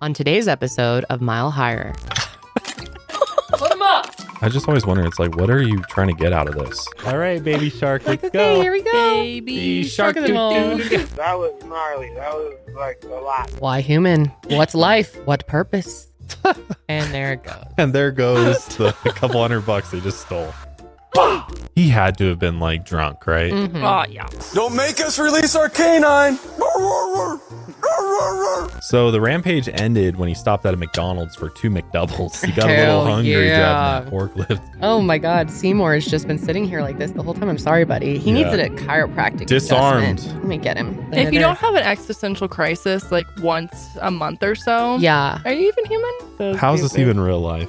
on today's episode of Mile Higher. Put him up. I just always wonder, it's like, what are you trying to get out of this? All right, baby shark, let's okay, go. here we go. Baby shark Look at them doo-doo. That was gnarly. That was like a lot. Why human? What's life? What purpose? and there it goes. And there goes the couple hundred bucks they just stole. He had to have been like drunk, right? Mhm. Oh yeah. Don't make us release our canine. So the rampage ended when he stopped at a McDonald's for two McDoubles. He got a Hell little hungry yeah. driving that forklift. Oh my God, Seymour has just been sitting here like this the whole time. I'm sorry, buddy. He needs Yeah. a chiropractic Disarmed. adjustment. Let me get him. If you don't have an existential crisis like once a month or so, yeah, Are you even human? How is this even real life?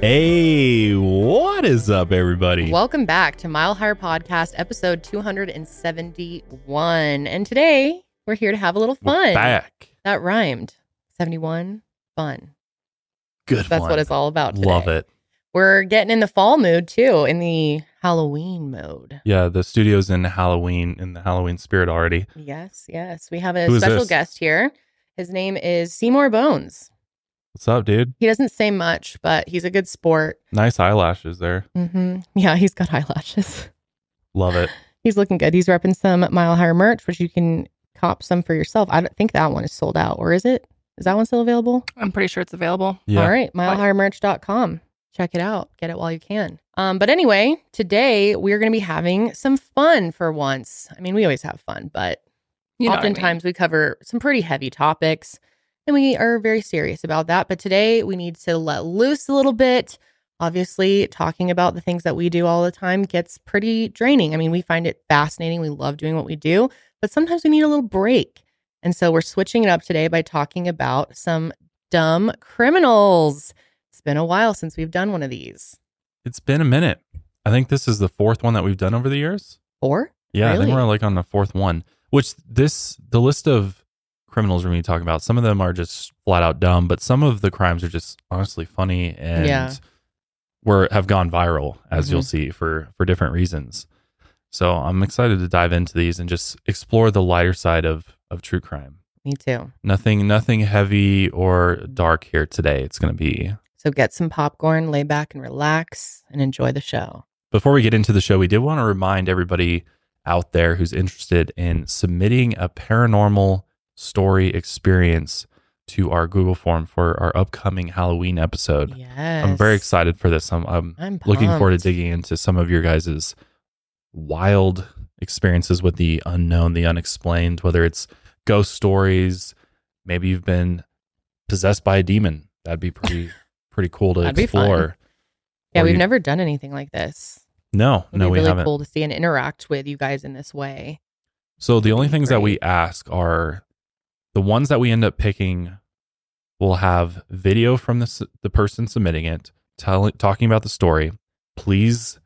Hey, what is up, everybody? welcome back to Mile Higher Podcast, episode 271. And today we're here to have a little We're fun. back. That rhymed. 71, fun. Good That's one. what it's all about. Today. Love it. We're getting in the fall mood too, in the Halloween mode. Yeah, the studio's in Halloween, in the Halloween spirit already. Yes, yes. We have a Who special guest here. His name is Seymour Bones. What's up, dude? He doesn't say much, but he's a good sport. Nice eyelashes there. hmm Yeah, he's got eyelashes. Love it. He's looking good. He's repping some Mile Higher merch, which you can cop some for yourself. I don't think that one is sold out, or is it? Is that one still available? I'm pretty sure it's available. Yeah. All right, milehighermerch.com. Check it out. Get it while you can. Um, but anyway, today we're going to be having some fun for once. I mean, we always have fun, but You know what I mean. oftentimes we cover some pretty heavy topics and we are very serious about that. But today we need to let loose a little bit. Obviously, talking about the things that we do all the time gets pretty draining. I mean, we find it fascinating. We love doing what we do, but sometimes we need a little break. And so we're switching it up today by talking about some dumb criminals. It's been a while since we've done one of these. It's been a minute. I think this is the fourth one that we've done over the years. Four? Yeah, I think we're like on the fourth one. Which this the list of criminals we're going to talk about. Some of them are just flat out dumb, but some of the crimes are just honestly funny and Yeah. were have gone viral, as Mhm. you'll see for for different reasons. So I'm excited to dive into these and just explore the lighter side of of true crime. me too. Nothing nothing heavy or dark here today. It's going to be So get some popcorn, lay back and relax and enjoy the show. Before we get into the show, we did want to remind everybody out there who's interested in submitting a paranormal story experience to our Google form for our upcoming Halloween episode. Yes. I'm very excited for this. I'm, I'm I'm looking forward to digging into some of your guys' wild experiences with the unknown, the unexplained, whether it's ghost stories, maybe you've been possessed by a demon. That'd be pretty pretty cool to explore. Yeah, Or we've you- never done anything like this. No, It'd no, be we really haven't. cool to see and interact with you guys in this way. So the only things that we ask are the ones that we end up picking will have video from the the person submitting it, tell, talking about the story. Please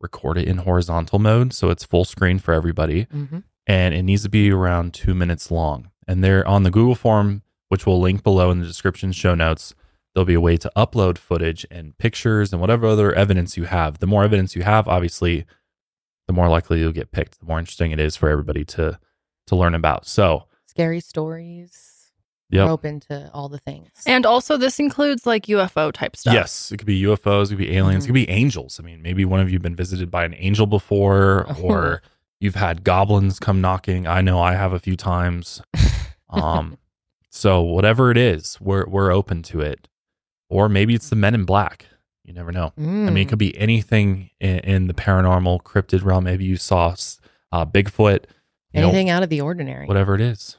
record it in horizontal mode so it's full screen for everybody, Mm-hmm. and it needs to be around two minutes long. And they're on the Google form, which we'll link below in the description show notes. There'll be a way to upload footage and pictures and whatever other evidence you have. The more evidence you have, obviously, the more likely you'll get picked. The more interesting it is for everybody to to learn about. So, Scary stories. yep. We're open to all the things. And also, this includes like UFO type stuff. Yes, it could be UFOs, it could be aliens, it could be angels. I mean, maybe one of you have been visited by an angel before, or you've had goblins come knocking. I know I have a few times. Um, so whatever it is, we're we're open to it. Or maybe it's the Men in Black. You never know. I mean, it Mm. could be anything in, in the paranormal, cryptid realm. Maybe you saw uh, Bigfoot. You know, anything out of the ordinary. whatever it is,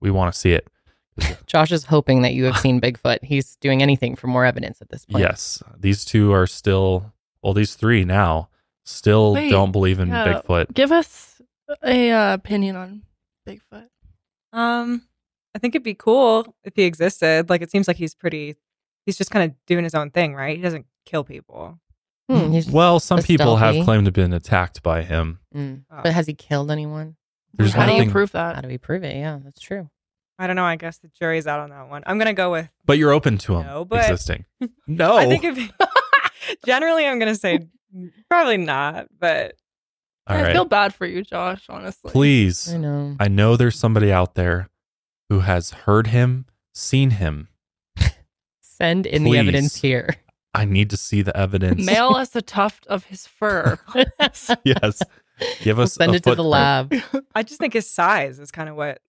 we want to see it. Josh is hoping that you have seen Bigfoot. He's doing anything for more evidence at this point. Yes, these two are still. Well, these three now still Wait, don't believe in yeah. Bigfoot. Give us a uh, opinion on Bigfoot. Um, I think it'd be cool if he existed. Like, it seems like he's pretty. He's just kind of doing his own thing, right? He doesn't kill people. Hmm, Well, some a people have claimed to have been attacked by him. mm. Oh. But has he killed anyone? There's How do you nothing- prove How that? do we prove it? Yeah, that's true. I don't know. I guess the jury's out on that one. I'm gonna go with. But you're open to him No, but- existing. No. I think if generally, I'm gonna say probably not. But All I right. feel bad for you, Josh. Honestly, Please. I know. I know there's somebody out there who has heard him, seen him. Send in the evidence here. I need to see the evidence. mail us a tuft of his fur. yes. Give We'll us send a it to the lab. I just think his size is kind of what.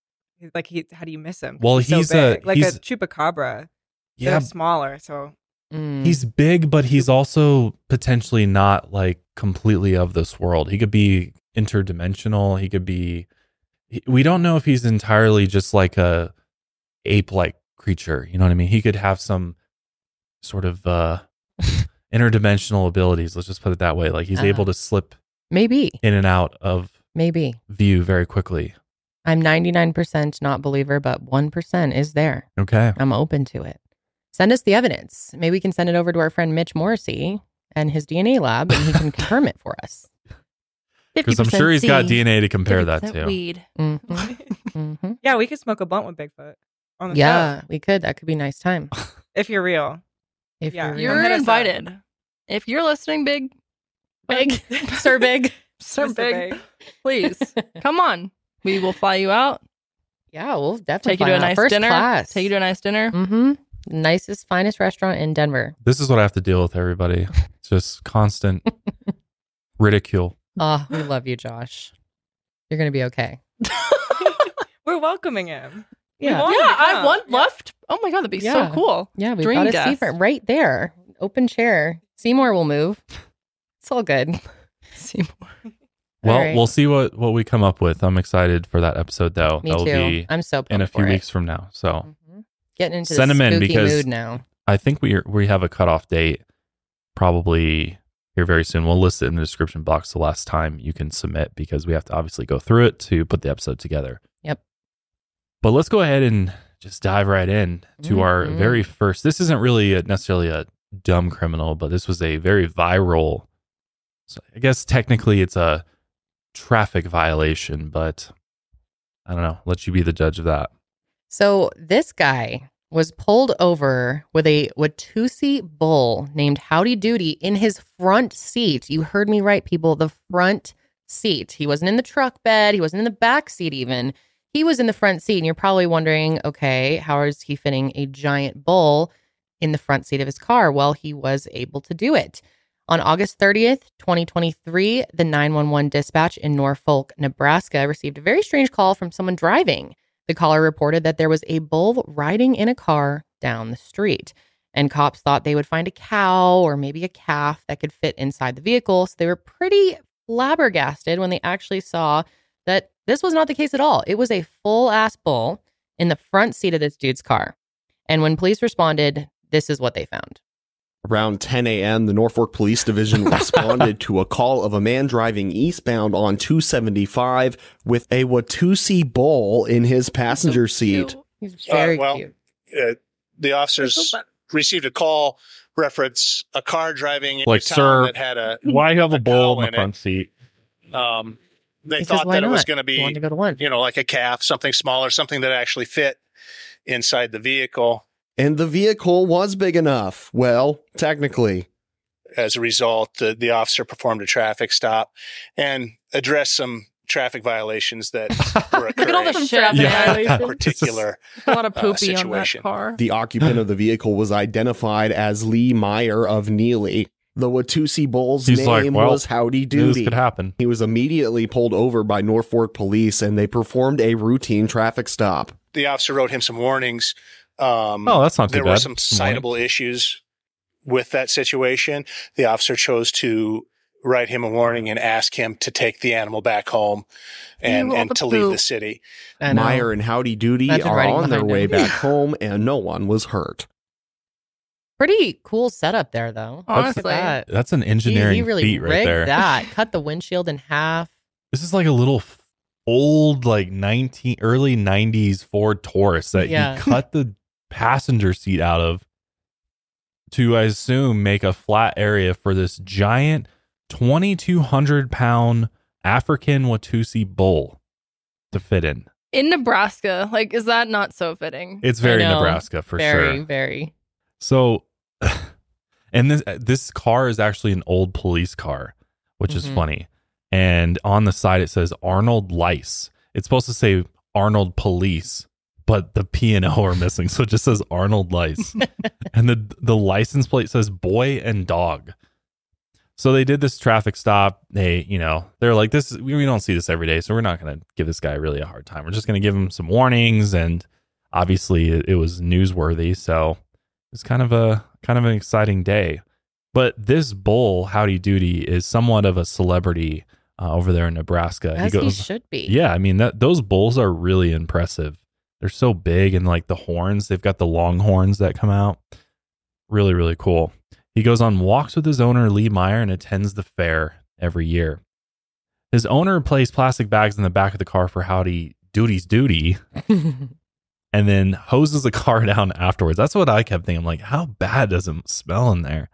Like he, how do you miss him? Well, so he's a- big. like he's- a chupacabra. Yeah, They're smaller, so Mm. he's big, but he's also potentially not like completely of this world. He could be interdimensional. He could be. he- We don't know if he's entirely just like a ape-like creature. You know what I mean? He could have some sort of uh interdimensional abilities. Let's just put it that way. Like he's Uh-huh. able to slip maybe, in and out of maybe. view very quickly. I'm 99% not believer, but 1% is there. Okay. I'm open to it. Send us the evidence. Maybe we can send it over to our friend Mitch Morrissey and his DNA lab, and he can confirm it for us. Because I'm sure he's got DNA to compare that to. Weed. hmm hmm yeah, we could smoke a blunt with Bigfoot on the show Yeah, we could. That could be a nice time. if you're real. If Yeah. you're, Come You're hit up. invited. If you're listening, big, big, Sir Big. Sir Mr. Big, Big. please come on. We will fly you out. Yeah, we'll definitely Take you to a nice first dinner. class. Take you to a nice dinner. mm-hmm. nicest, finest restaurant in Denver. This is what I have to deal with, everybody. It's just constant ridicule. Oh, we love you, Josh. You're gonna be okay. We're welcoming him. Yeah. want yeah, him I come. want Yeah. left. Oh my god, that'd be Yeah. so cool. Yeah, we've Dream got a guest. seat right- right there. Open chair. Seymour will move. It's all good. Seymour. Well, All right. we'll see what what we come up with. I'm excited for that episode, though. Me That'll too. be I'm so pumped in a few for it. weeks from now. So Mhm. Getting into Send the 'em in because- mood now. I think we we have a cutoff date, probably here very soon. We'll list it in the description box the last time you can submit because we have to obviously go through it to put the episode together. Yep. But let's go ahead and just dive right in to our Mhm. very first. This isn't really a, necessarily a dumb criminal, but this was a very viral. So I guess technically it's a traffic violation, but I don't know. Let you be the judge of that. So this guy was pulled over with a Watusi bull named Howdy Doody in his front seat. You heard me right, people. The front seat. He wasn't in the truck bed. He wasn't in the back seat even. He was in the front seat. And you're probably wondering, okay, how is he fitting a giant bull in the front seat of his car? Well, he was able to do it. On August 30th, 2023, the 911 dispatch in Norfolk, Nebraska received a very strange call from someone driving. The caller reported that there was a bull riding in a car down the street, and cops thought they would find a cow or maybe a calf that could fit inside the vehicle. So they were pretty flabbergasted when they actually saw that this was not the case at all. It was a full ass bull in the front seat of this dude's car. And when police responded, this is what they found. Around 10 a.m., the Norfolk Police Division responded to a call of a man driving eastbound on 275 with a Watusi bull in his passenger seat. He's Uh, very well, cute. Uh, the officers received a call reference a car driving in Like, sir, that had a Why you have A a bull cow in in the it. front seat? um they He says, thought "Why that it was going to He wanted to be go to you know like a calf something smaller something that actually fit inside the vehicle And the vehicle was big enough. Well, technically. as a result the, the officer performed a traffic stop and addressed some traffic violations that were Look at all the Some shit. traffic in Yeah. there. violations. particular A lot of uh, poopy on that car. The occupant of the vehicle was identified as Lee Meyer of Neligh. The Watusi bull's He's name like, well, was Howdy Knew This Doody. could happen. He was immediately pulled over by Norfolk police and they performed a routine traffic stop. the officer wrote him some warnings um Oh, that's not too there bad. were some citable issues with that situation. The officer chose to write him a warning and ask him to take the animal back home and, and to leave the city. I know. Meyer and Howdy Doody are on their behind way him. back home and no one was hurt. Pretty cool setup there, though. Honestly. that. That's an engineering he, really feat right there. that. Cut the windshield in half. This is like a little old, like nineteen early '90s Ford Taurus that Yeah. he cut the passenger seat out of to, I assume, make a flat area for this giant 2,200 pound African Watusi bull to fit in. in Nebraska. Like, is that not so fitting? It's very know. Nebraska for very, sure. very. So, and this this car is actually an old police car, which is Mhm. funny. And on the side it says Arnold Lice. It's supposed to say Arnold Police, but the P and O are missing, so it just says Arnold Lice. and the the license plate says boy and dog. So they did this traffic stop. They, you know, they're like, this. We, we don't see this every day, so we're not going to give this guy really a hard time. We're just going to give him some warnings, and obviously, it, it was newsworthy. So it's kind of a kind of an exciting day. But this bull, Howdy Doody, is somewhat of a celebrity uh, over there in Nebraska. As he, should be. Yeah, I mean that those bulls are really impressive. They're so big and like the horns, they've got the long horns that come out. Really, really cool. He goes on walks with his owner Lee Meyer and attends the fair every year. His owner places plastic bags in the back of the car for Howdy Doody's duty and then hoses the car down afterwards. That's what I kept thinking. I'm like, how bad does it smell in there?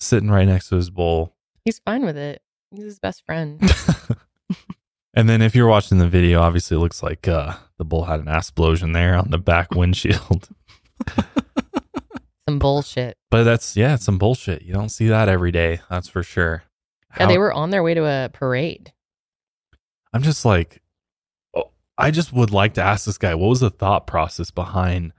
Sitting right next to his bowl. He's fine with it. He's his best friend. and then if you're watching the video, obviously it looks like uh, the bull had an explosion there on the back windshield. Some bullshit. but that's yeah, it's some bullshit. You don't see that every day. That's for sure. Yeah, they were on their way to a parade. I'm just like, oh, I just would like to ask this guy, what was the thought process behind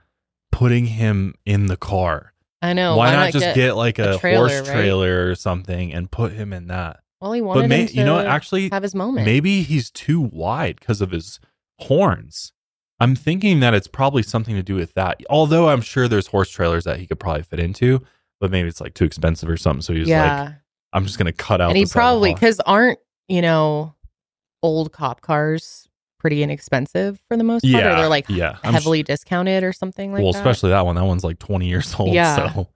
putting him in the car? I know. why, not, just get, like a a, trailer, horse right? trailer or something and put him in that? Well, he wanted But may, you know? Actually, have his moment. maybe he's too wide because of his horns. I'm thinking that it's probably something to do with that. Although I'm sure there's horse trailers that he could probably fit into, but maybe it's like too expensive or something. So he was yeah. like, I'm just going to cut out. and he the side of the probably because aren't you know old cop cars pretty inexpensive for the most part, or Yeah, they're like yeah, heavily discounted or something like well, that. Well, especially that one. That one's like 20 years old. Yeah. So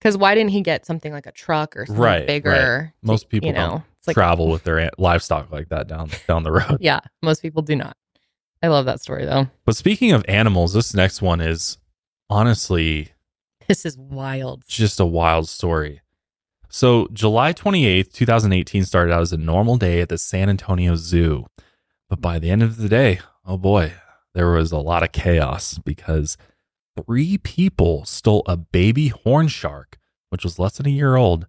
because why didn't he get something like a truck or something Right, bigger? to- Most people you know, don't like travel with their livestock like that down down the road. yeah, most people do not. I love that story though. But speaking of animals, this next one is honestly This is wild. just a wild story. So, July 28th, 2018 started out as a normal day at the San Antonio Zoo. But by the end of the day, oh boy, there was a lot of chaos because three people stole a baby horn shark, which was less than a year old,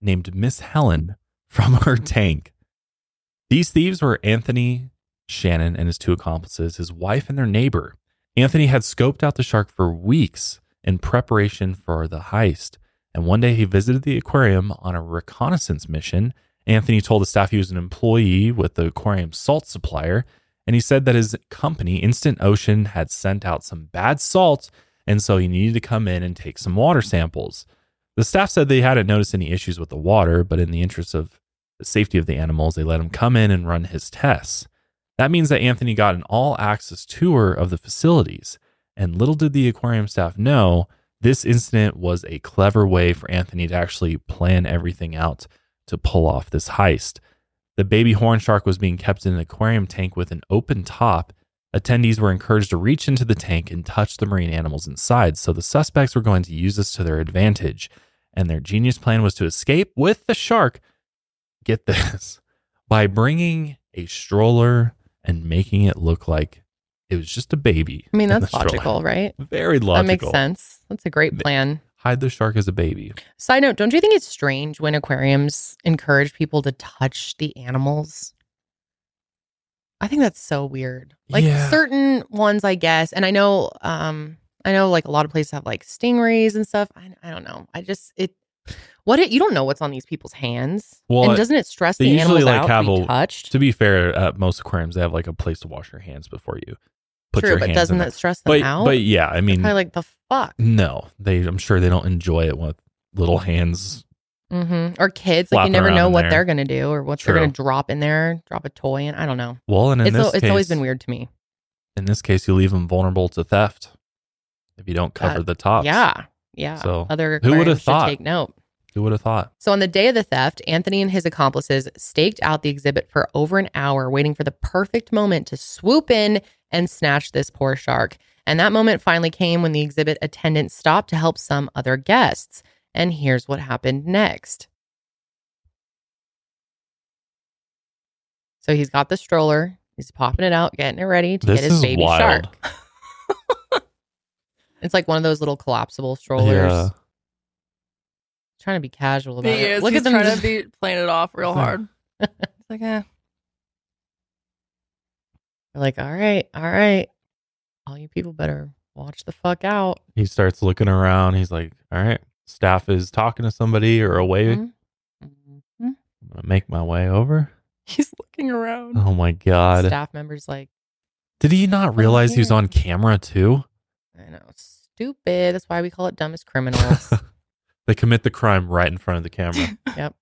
named Miss Helen, from her mm-hmm. tank. These thieves were Anthony Shannon and his two accomplices, his wife, and their neighbor. Anthony had scoped out the shark for weeks in preparation for the heist. And one day he visited the aquarium on a reconnaissance mission. Anthony told the staff he was an employee with the aquarium salt supplier. And he said that his company, Instant Ocean, had sent out some bad salt. And so he needed to come in and take some water samples. The staff said they hadn't noticed any issues with the water, but in the interest of the safety of the animals, they let him come in and run his tests. That means that Anthony got an all access tour of the facilities. And little did the aquarium staff know, this incident was a clever way for Anthony to actually plan everything out to pull off this heist. The baby horn shark was being kept in an aquarium tank with an open top. Attendees were encouraged to reach into the tank and touch the marine animals inside, so the suspects were going to use this to their advantage. And their genius plan was to escape with the shark. Get this by bringing a stroller and making it look like it was just a baby. I mean, that's logical, right? Very logical. That makes sense. That's a great plan. Hide the shark as a baby. Side note, don't you think it's strange when aquariums encourage people to touch the animals? I think that's so weird. Like Yeah. certain ones, I guess, and I know, um, I know like a lot of places have like stingrays and stuff. I, I don't know. I just it. What it, you don't know what's on these people's hands, Well, and doesn't it stress they the usually, animals like, out have to be a- touched? To be fair, at most aquariums they have like a place to wash your hands before you put True, your but hands doesn't that stress them But out? but yeah, I mean, Probably like the fuck. no, they. I'm sure they don't enjoy it with little hands. hmm Or kids, like you never know what there. they're gonna do or what they're gonna drop in there, drop a toy in. I don't know. Well, and in It's this al- it's always been weird to me. In this case, you leave them vulnerable to theft if you don't cover the tops. Yeah, yeah. So, other who would've aquariums thought? take note. Who would have thought? So on the day of the theft, Anthony and his accomplices staked out the exhibit for over an hour, waiting for the perfect moment to swoop in and snatch this poor shark. And that moment finally came when the exhibit attendant stopped to help some other guests. And here's what happened next. So he's got the stroller He's popping it out, getting it ready to This get his is baby wild. shark. It's like one of those little collapsible strollers. Yeah. Trying to be casual He about it. is. Look He's at them. trying just- to be playing it off real hard. It's like, eh. They're like, all right, all right. All you people better watch the fuck out. He starts looking around. He's like, all right, staff is talking to somebody or away. Mhm. Mhm. I'm going to make my way over. He's looking around. Oh my God. Staff members like, Did he not realize he was on camera too? I know, stupid. That's why we call it dumbest criminals. They commit the crime right in front of the camera. yep.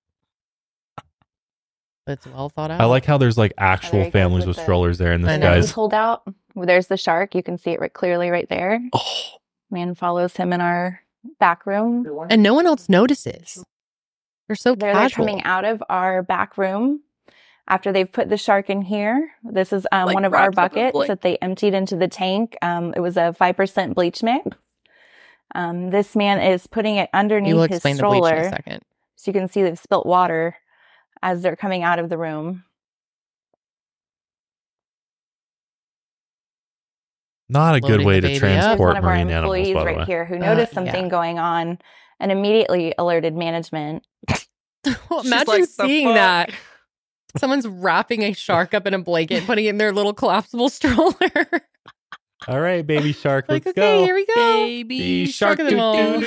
it's well thought out. I like how there's like there actual he goes families with with the- strollers there, and this I know. Guy's pulled out. There's the shark. You can see it right, clearly right there. oh, Man follows him in our back room. and no one else notices. They're so There they're casual. coming out of our back room after they've put the shark in here. This is um, Like one of our wrapped up in buckets blank- that they emptied into the tank. Um, it was a five percent bleach mix. Um, this man is putting it underneath his explain the in stroller, a second. so you can see they've spilt water as they're coming out of the room. not a good Loading way the to baby up. There's one transport of our marine animals. employees By right way, here who Uh, noticed yeah. something going on and immediately alerted management. Well, imagine like, seeing that. Someone's wrapping a shark up in a blanket, putting it in their little collapsible stroller. All right, baby shark, like, let's okay, go. here we go. Baby shark of them all.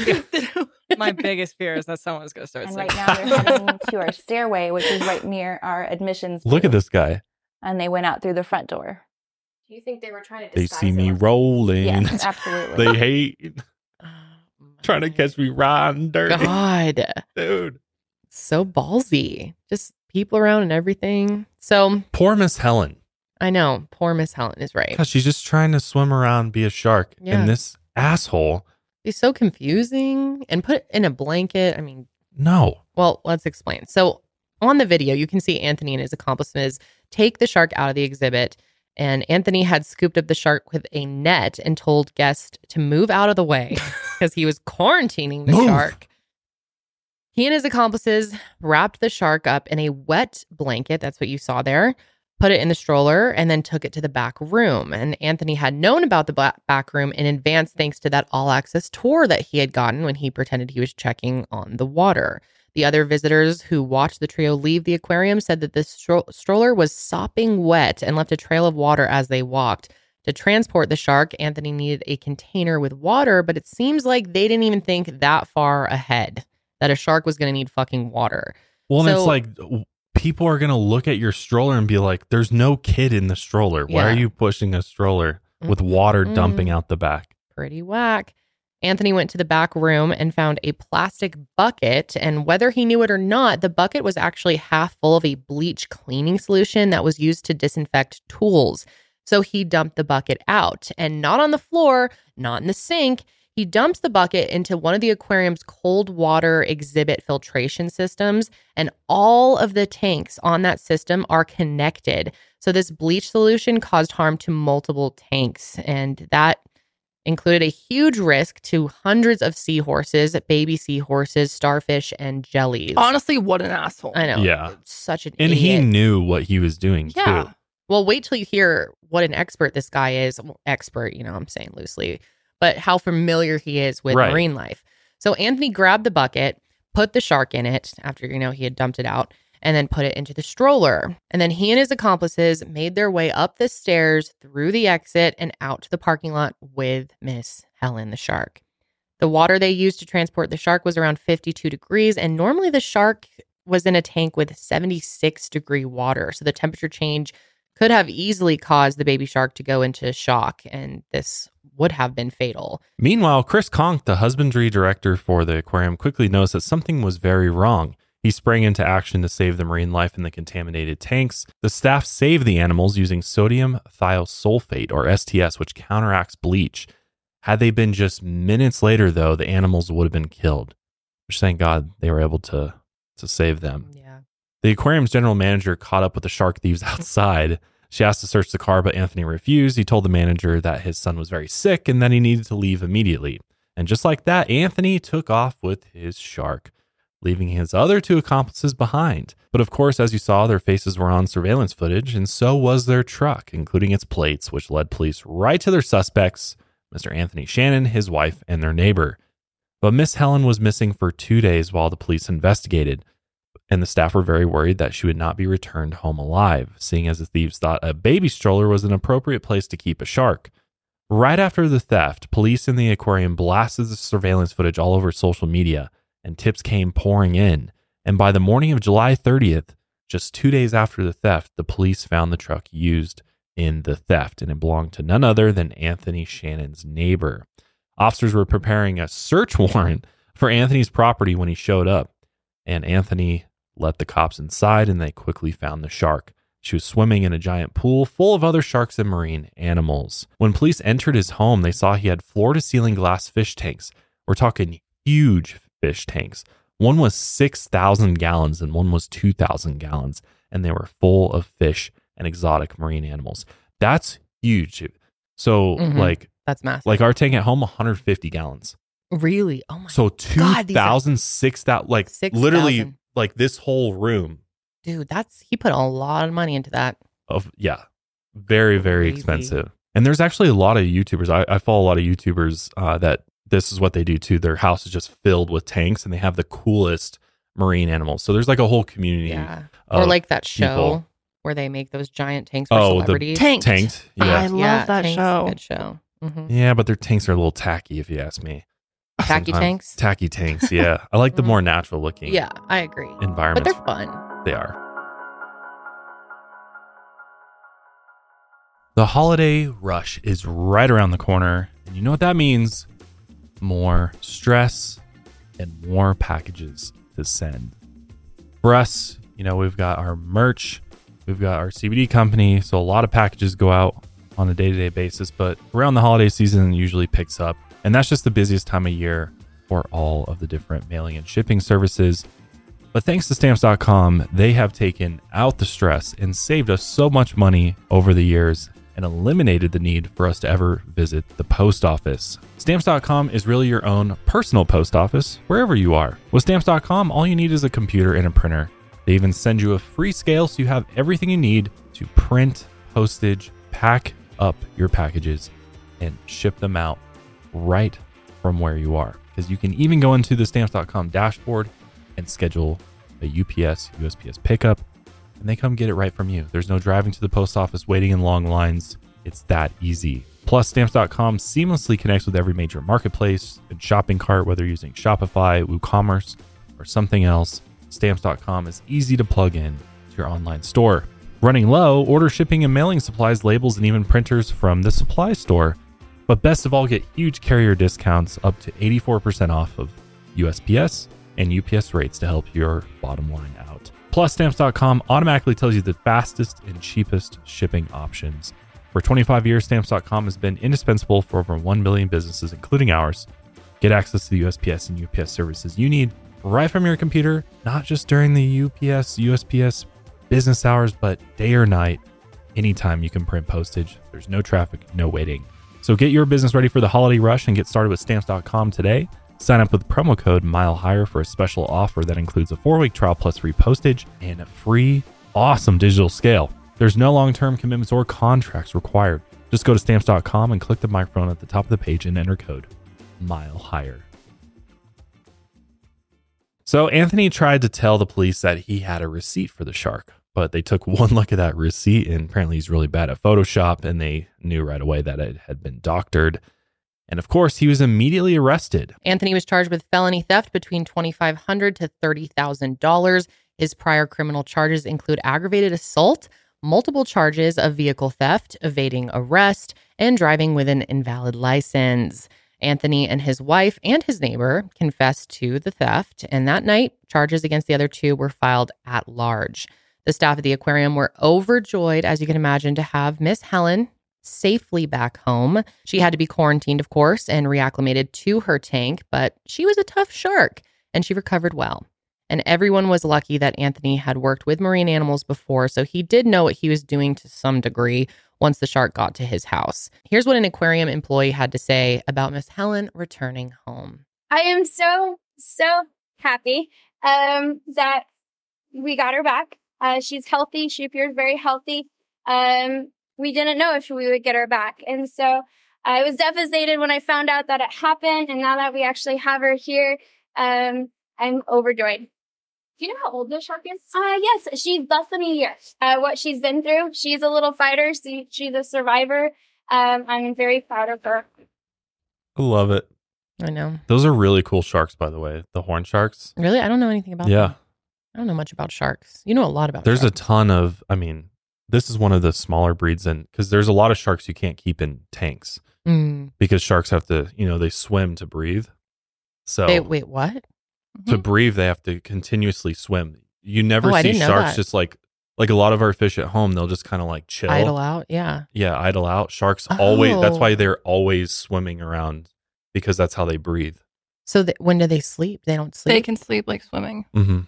My biggest fear is that someone's going to start And singing. right now they're heading to our stairway, which is right near our admissions. Look at this guy. And they went out through the front door. Do you think they were trying to They see me rolling. Yes, absolutely. they hate oh trying to catch me riding dirty, God, dude. so ballsy. Just people around and everything. So Poor Miss Helen. I know poor Miss Helen is right. She's just trying to swim around, be a shark, Yeah. and this asshole. It's so confusing and put in a blanket. I mean, No, Well, let's explain. So, on the video, you can see Anthony and his accomplices take the shark out of the exhibit. And Anthony had scooped up the shark with a net and told guests to move out of the way because he was quarantining the Move. shark. He and his accomplices wrapped the shark up in a wet blanket. That's what you saw there. Put it in the stroller and then took it to the back room. And Anthony had known about the back room in advance thanks to that all access tour that he had gotten when he pretended he was checking on the water. The other visitors who watched the trio leave the aquarium said that the stro- stroller was sopping wet and left a trail of water as they walked. To transport the shark, Anthony needed a container with water, but it seems like they didn't even think that far ahead that a shark was going to need fucking water. Well, and So- it's like people are going to look at your stroller and be like, there's no kid in the stroller. Why are you pushing a stroller with water Mm. dumping out the back? Pretty whack. Anthony went to the back room and found a plastic bucket. And whether he knew it or not, the bucket was actually half full of a bleach cleaning solution that was used to disinfect tools. So he dumped the bucket out and not on the floor, not in the sink. He dumps the bucket into one of the aquarium's cold water exhibit filtration systems, and all of the tanks on that system are connected. So, this bleach solution caused harm to multiple tanks, and that included a huge risk to hundreds of seahorses, baby seahorses, starfish, and jellies. Honestly, what an asshole. I know. Yeah. Such an And he knew what he was doing Yeah. too. Well, wait till you hear what an expert this guy is. Well, expert, you know, I'm saying loosely, but how familiar he is with Right. marine life. So Anthony grabbed the bucket, put the shark in it after, you know, he had dumped it out, and then put it into the stroller. And then he and his accomplices made their way up the stairs through the exit and out to the parking lot with Miss Helen the shark. The water they used to transport the shark was around 52 degrees, and normally the shark was in a tank with 76 degree water. So the temperature change could have easily caused the baby shark to go into shock, and this would have been fatal. Meanwhile, Chris Conk, the husbandry director for the aquarium, quickly noticed that something was very wrong. He sprang into action to save the marine life in the contaminated tanks. The staff saved the animals using sodium thiosulfate, or STS, which counteracts bleach. Had they been just minutes later, though, the animals would have been killed. Which, thank God, they were able to to save them. Yeah. The aquarium's general manager caught up with the shark thieves outside. She asked to search the car, but Anthony refused. He told the manager that his son was very sick and that he needed to leave immediately. And just like that, Anthony took off with his shark. leaving his other two accomplices behind. But of course, as you saw, their faces were on surveillance footage, and so was their truck, including its plates, which led police right to their suspects Mr. Anthony Shannon, his wife, and their neighbor. But Miss Helen was missing for two days while the police investigated, and the staff were very worried that she would not be returned home alive, seeing as the thieves thought a baby stroller was an appropriate place to keep a shark. Right after the theft, police in the aquarium blasted the surveillance footage all over social media, and tips came pouring in. And by the morning of July 30th, just two days after the theft, the police found the truck used in the theft, and it belonged to none other than Anthony Shannon's neighbor. Officers were preparing a search warrant for Anthony's property when he showed up, and Anthony let the cops inside and they quickly found the shark. She was swimming in a giant pool full of other sharks and marine animals. When police entered his home, they saw he had floor to ceiling glass fish tanks. We're talking huge fish tanks. One was 6,000 gallons and one was 2,000 gallons, and they were full of fish and exotic marine animals. That's huge. So, Mhm. like, That's massive. like our tank at home, 150 gallons. really? Oh my So God, these 2,000, 6,000, like 6, literally, like this whole room dude, that's he put a lot of money into that. of, yeah, very, very Crazy. expensive. And there's actually a lot of YouTubers. I, I follow a lot of YouTubers uh, that this is what they do too. Their house is just filled with tanks and they have the coolest marine animals. So there's like a whole community. Yeah. Or like that show people. where they make those giant tanks for Oh, the celebrities. Tanked. Yeah. I love yeah, that show. Good show. hmm Yeah, but their tanks are a little tacky if you ask me. Tacky Sometimes. tanks? Tacky tanks, yeah. I like the Mhm. more natural looking Yeah, I agree. Environment. But they're fun. They are. The holiday rush is right around the corner, and you know what that means? More stress and more packages to send. For us, you know, we've got our merch, we've got our CBD company, so a lot of packages go out on a day to day basis, but around the holiday season, it usually picks up. And that's just the busiest time of year for all of the different mailing and shipping services. But thanks to stamps.com, they have taken out the stress and saved us so much money over the years and eliminated the need for us to ever visit the post office. Stamps.com is really your own personal post office wherever you are. With stamps.com, all you need is a computer and a printer. They even send you a free scale so you have everything you need to print, postage, pack up your packages, and ship them out right from where you are. Because you can even go into the stamps.com dashboard and schedule a UPS, USPS pickup, and they come get it right from you. There's no driving to the post office, waiting in long lines. It's that easy. Plus, stamps.com seamlessly connects with every major marketplace and shopping cart, whether you're using Shopify, WooCommerce, or something else. Stamps.com is easy to plug in to your online store. Running low, order shipping and mailing supplies, labels, and even printers from the supply store. But best of all, get huge carrier discounts up to 84% off of USPS and UPS rates to help your bottom line out. Plus, stamps.com automatically tells you the fastest and cheapest shipping options. For 25 years, stamps.com has been indispensable for over 1 million businesses, including ours. Get access to the USPS and UPS services you need right from your computer, not just during the UPS, USPS business hours, but day or night. Anytime you can print postage, there's no traffic, no waiting. So get your business ready for the holiday rush and get started with stamps.com today. Sign up with promo code Mile Higher for a special offer that includes a four week trial plus free postage and a free, awesome digital scale. There's no long term commitments or contracts required. Just go to stamps.com and click the microphone at the top of the page and enter code Mile Higher. So Anthony tried to tell the police that he had a receipt for the shark, but they took one look at that receipt and apparently he's really bad at Photoshop and they knew right away that it had been doctored. And of course, he was immediately arrested. Anthony was charged with felony theft between $2,500 to $30,000. His prior criminal charges include aggravated assault, multiple charges of vehicle theft, evading arrest, and driving with an invalid license. Anthony and his wife and his neighbor confessed to the theft, and that night, charges against the other two were filed at large. The staff at the aquarium were overjoyed, as you can imagine, to have Miss Helen safely back home. She had to be quarantined, of course, and reacclimated to her tank, but she was a tough shark and she recovered well. And everyone was lucky that Anthony had worked with marine animals before, so he did know what he was doing to some degree once the shark got to his house. Here's what an aquarium employee had to say about Miss Helen returning home. I am so, so happy um, that we got her back. Uh, she's healthy. She appears very healthy. Um, we didn't know if we would get her back. And so I was devastated when I found out that it happened. And now that we actually have her here, um, I'm overjoyed. Do you know how old this shark is? Uh, yes, she's less than a year. Uh, what she's been through, she's a little fighter. So she's a survivor. Um, I'm very proud of her. I love it. I know. Those are really cool sharks, by the way. The horn sharks. Really? I don't know anything about them. Yeah. them. I don't know much about sharks. You know a lot about There's a ton of, I mean, this is one of the smaller breeds, and because there's a lot of sharks you can't keep in tanks Mm. because sharks have to, you know, they swim to breathe. So Wait, wait, what? to breathe, they have to continuously swim. You never Oh, see sharks just like, like a lot of our fish at home, they'll just kind of like chill. Idle out? Yeah. Yeah, idle out. Sharks always, that's Oh. why they're always swimming around because that's how they breathe. So th- when do they sleep? They don't sleep. They can sleep like swimming. Mm-hmm.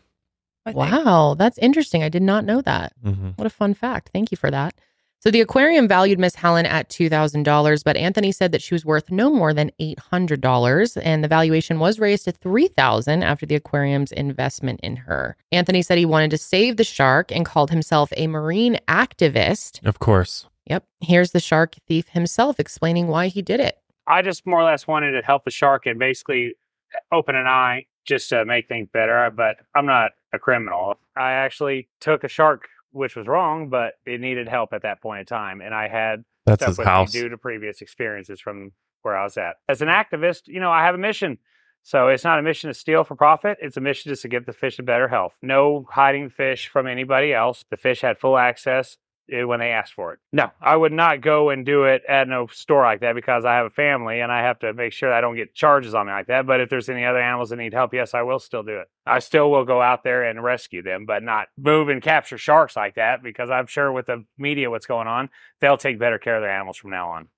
I think. Wow, that's interesting. I did not know that. Mm-hmm. What a fun fact. Thank you for that. So the aquarium valued Miss Helen at $2,000, but Anthony said that she was worth no more than $800 and the valuation was raised to 3,000 after the aquarium's investment in her. Anthony said he wanted to save the shark and called himself a marine activist. Of course. Yep. Here's the shark thief himself explaining why he did it. I just more or less wanted to help the shark and basically open an eye just to make things better. But I'm not a criminal. I actually took a shark, which was wrong, but it needed help at that point in time. And I had That's stuff his with house. me due to previous experiences from where I was at. As an activist, you know, I have a mission. So it's not a mission to steal for profit. It's a mission just to give the fish a better health. No hiding fish from anybody else. The fish had full access when they asked for it. No, I would not go and do it at no store like that because I have a family and I have to make sure I don't get charges on me like that. But if there's any other animals that need help, yes, I will still do it. I still will go out there and rescue them, but not move and capture sharks like that because I'm sure with the media what's going on, they'll take better care of their animals from now on.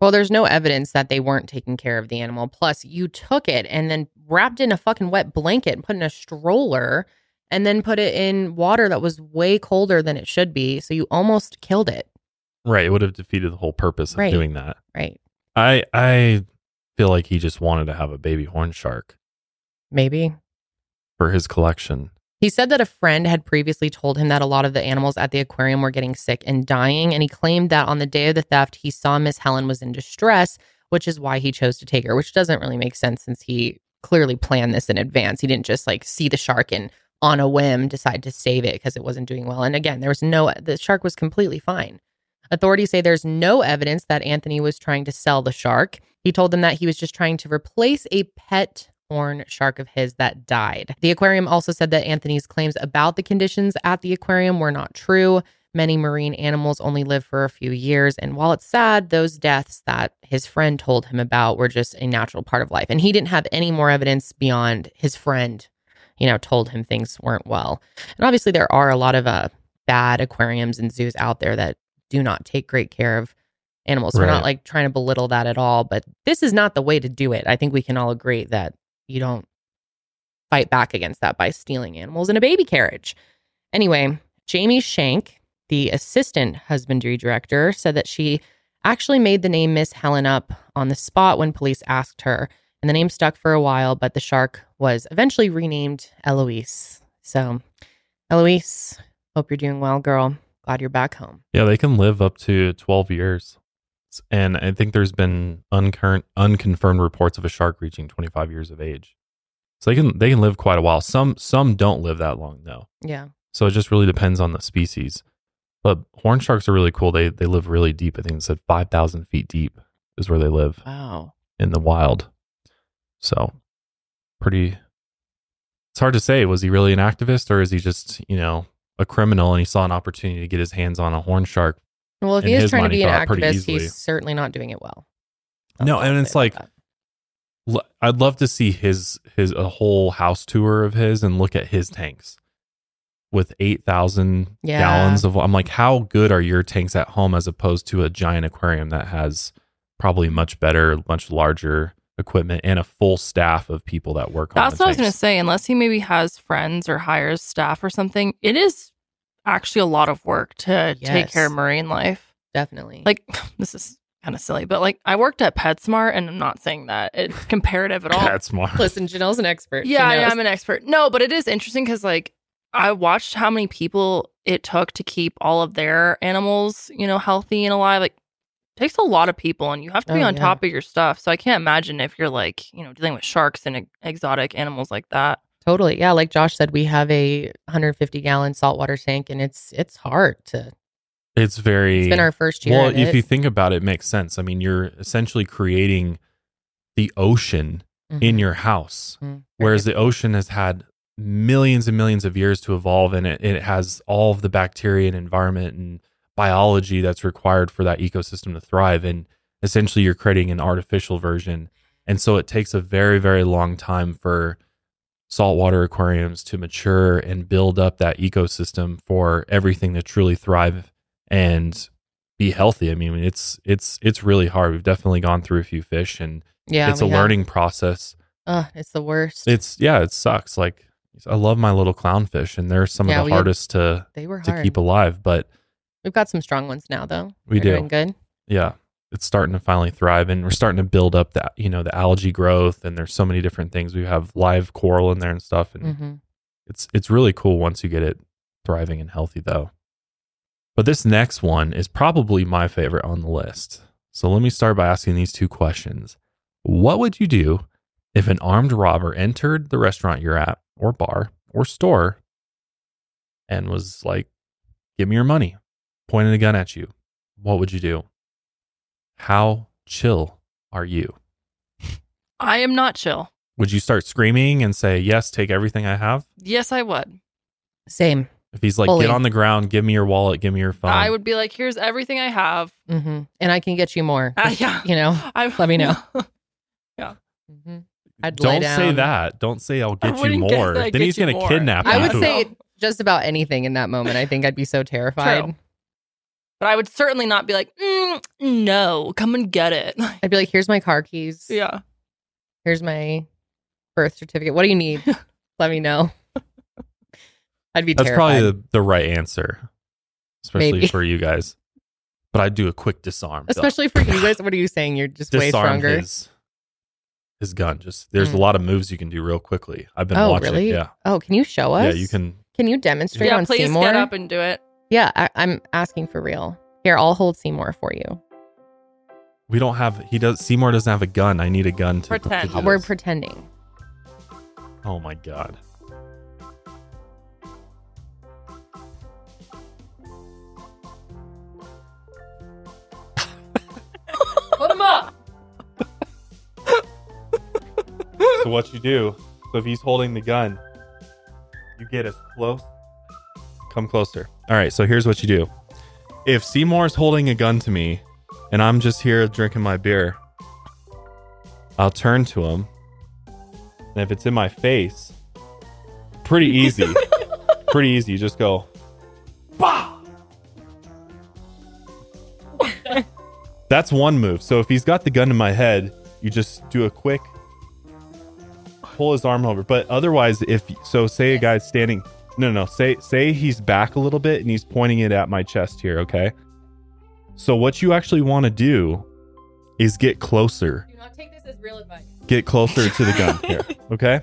Well, there's no evidence that they weren't taking care of the animal. Plus, you took it and then wrapped in a fucking wet blanket and put in a stroller and then put it in water that was way colder than it should be. So you almost killed it. Right. It would have defeated the whole purpose of Right. doing that. Right. I I feel like he just wanted to have a baby horn shark Maybe. for his collection. He said that a friend had previously told him that a lot of the animals at the aquarium were getting sick and dying. And he claimed that on the day of the theft, he saw Miss Helen was in distress, which is why he chose to take her, which doesn't really make sense since he clearly planned this in advance. He didn't just like see the shark and on a whim decide to save it because it wasn't doing well. And again, there was no, the shark was completely fine. Authorities say there's no evidence that Anthony was trying to sell the shark. He told them that he was just trying to replace a pet horn shark of his that died. The aquarium also said that Anthony's claims about the conditions at the aquarium were not true. Many marine animals only live for a few years. And while it's sad, those deaths that his friend told him about were just a natural part of life. And he didn't have any more evidence beyond his friend, you know, told him things weren't well. And obviously, there are a lot of uh, bad aquariums and zoos out there that do not take great care of animals. We're not like trying to belittle that at all, but this is not the way to do it. I think we can all agree that you don't fight back against that by stealing animals in a baby carriage. Anyway, Jamie Shank, the assistant husbandry director, said that she actually made the name Miss Helen up on the spot when police asked her. And the name stuck for a while, but the shark was eventually renamed Eloise. So, Eloise, hope you're doing well, girl. Glad you're back home. Yeah, they can live up to 12 years. And I think there's been uncurrent, unconfirmed reports of a shark reaching 25 years of age. So they can they can live quite a while. Some some don't live that long though. Yeah. So it just really depends on the species. But horn sharks are really cool. They they live really deep. I think it said 5,000 feet deep is where they live Wow. in the wild. So pretty. It's hard to say. Was he really an activist or is he just you know a criminal and he saw an opportunity to get his hands on a horn shark Well, if he is trying to be an activist, he's certainly not doing it well. No, I'll and it's like l- I'd love to see his his a whole house tour of his and look at his tanks with 8,000 Yeah. gallons of I'm like how good are your tanks at home as opposed to a giant aquarium that has probably much better, much larger equipment and a full staff of people that work on That's the what I was going to say. Unless he maybe has friends or hires staff or something, it is actually a lot of work to take care of marine life. Definitely. Like, this is kind of silly, but like I worked at PetSmart, and I'm not saying that it's comparative at all. That's smart. Listen, Janelle's an expert. Yeah, yeah. I'm an expert. No, but it is interesting because like I watched how many people it took to keep all of their animals, you know, healthy and alive. Like it takes a lot of people and you have to be Oh, on yeah. top of your stuff. So I can't imagine if you're like, you know, dealing with sharks and exotic animals like that. Totally. Yeah. Like Josh said, we have a 150 gallon saltwater tank and it's it's hard to It's very. it's been our first year. well, if it. you think about it, it makes sense. I mean, you're essentially creating the ocean in Mhm. your house, Mhm. whereas the ocean has had millions and millions of years to evolve, and it, it has all of the bacteria and environment and biology that's required for that ecosystem to thrive. And essentially, you're creating an artificial version, and so it takes a very, very long time for saltwater aquariums to mature and build up that ecosystem for everything to truly thrive and be healthy. I mean, it's it's it's really hard. We've definitely gone through a few fish and yeah, it's a have- learning process. Ugh, it's the worst. It's yeah, it sucks. Like I love my little clownfish and they're some Yeah, of the had- hardest to they were to keep alive, but We've got some strong ones now, though. We They're do. doing good. yeah, it's starting to finally thrive and we're starting to build up that, you know, the algae growth and there's so many different things. We have live coral in there and stuff and hmm It's it's really cool once you get it thriving and healthy though. But this next one is probably my favorite on the list. So let me start by asking these two questions. What would you do if an armed robber entered the restaurant you're at or bar or store and was like, "Give me your money." Pointing a gun at you. What would you do? How chill are you? I am not chill. Would you start screaming and say, "Yes, take everything I have"? Yes, I would. Same. If he's like, Fully. get on the ground, give me your wallet, give me your phone. I would be like, here's everything I have. hmm And I can get you more. Ah, yeah. You know, I, Let me know. yeah. Mm-hmm. I'd Don't say down. that. Don't say I'll get you more. that I'd Then get he's gonna more. kidnap I would say just about anything in that moment. I think I'd be so terrified. True. But I would certainly not be like, mm, no, come and get it. I'd be like, here's my car keys. yeah. Here's my birth certificate. What do you need? Let me know. I'd be That's terrified. probably the, the right answer, especially Maybe. for you guys. But I'd do a quick disarm. They'll Especially for you guys. What are you saying? You're just way disarm stronger. his his gun. Just there's Mm. a lot of moves you can do real quickly. I've been oh, watching. really? Yeah, Oh, can you show us? yeah. You can. Can you demonstrate Yeah, on please Seymour? get up and do it. Yeah, I, I'm asking for real. Here, I'll hold Seymour for you. We don't have. He does. Seymour doesn't have a gun. I need a gun to, to Pretend. do We're this. pretending. oh my god. Put him up. so what you do? So if he's holding the gun, you get as close. Come closer. All right. So here's what you do. If Seymour's holding a gun to me, and I'm just here drinking my beer, I'll turn to him, and if it's in my face, pretty easy. pretty easy. You just go. Bah! That's one move. So if he's got the gun to my head, you just do a quick pull his arm over. But otherwise, if so, say a guy's standing. No, no, say say he's back a little bit and he's pointing it at my chest here. Okay. So what you actually want to do is get closer. Do not take this as real advice. Get closer to the gun here. Okay.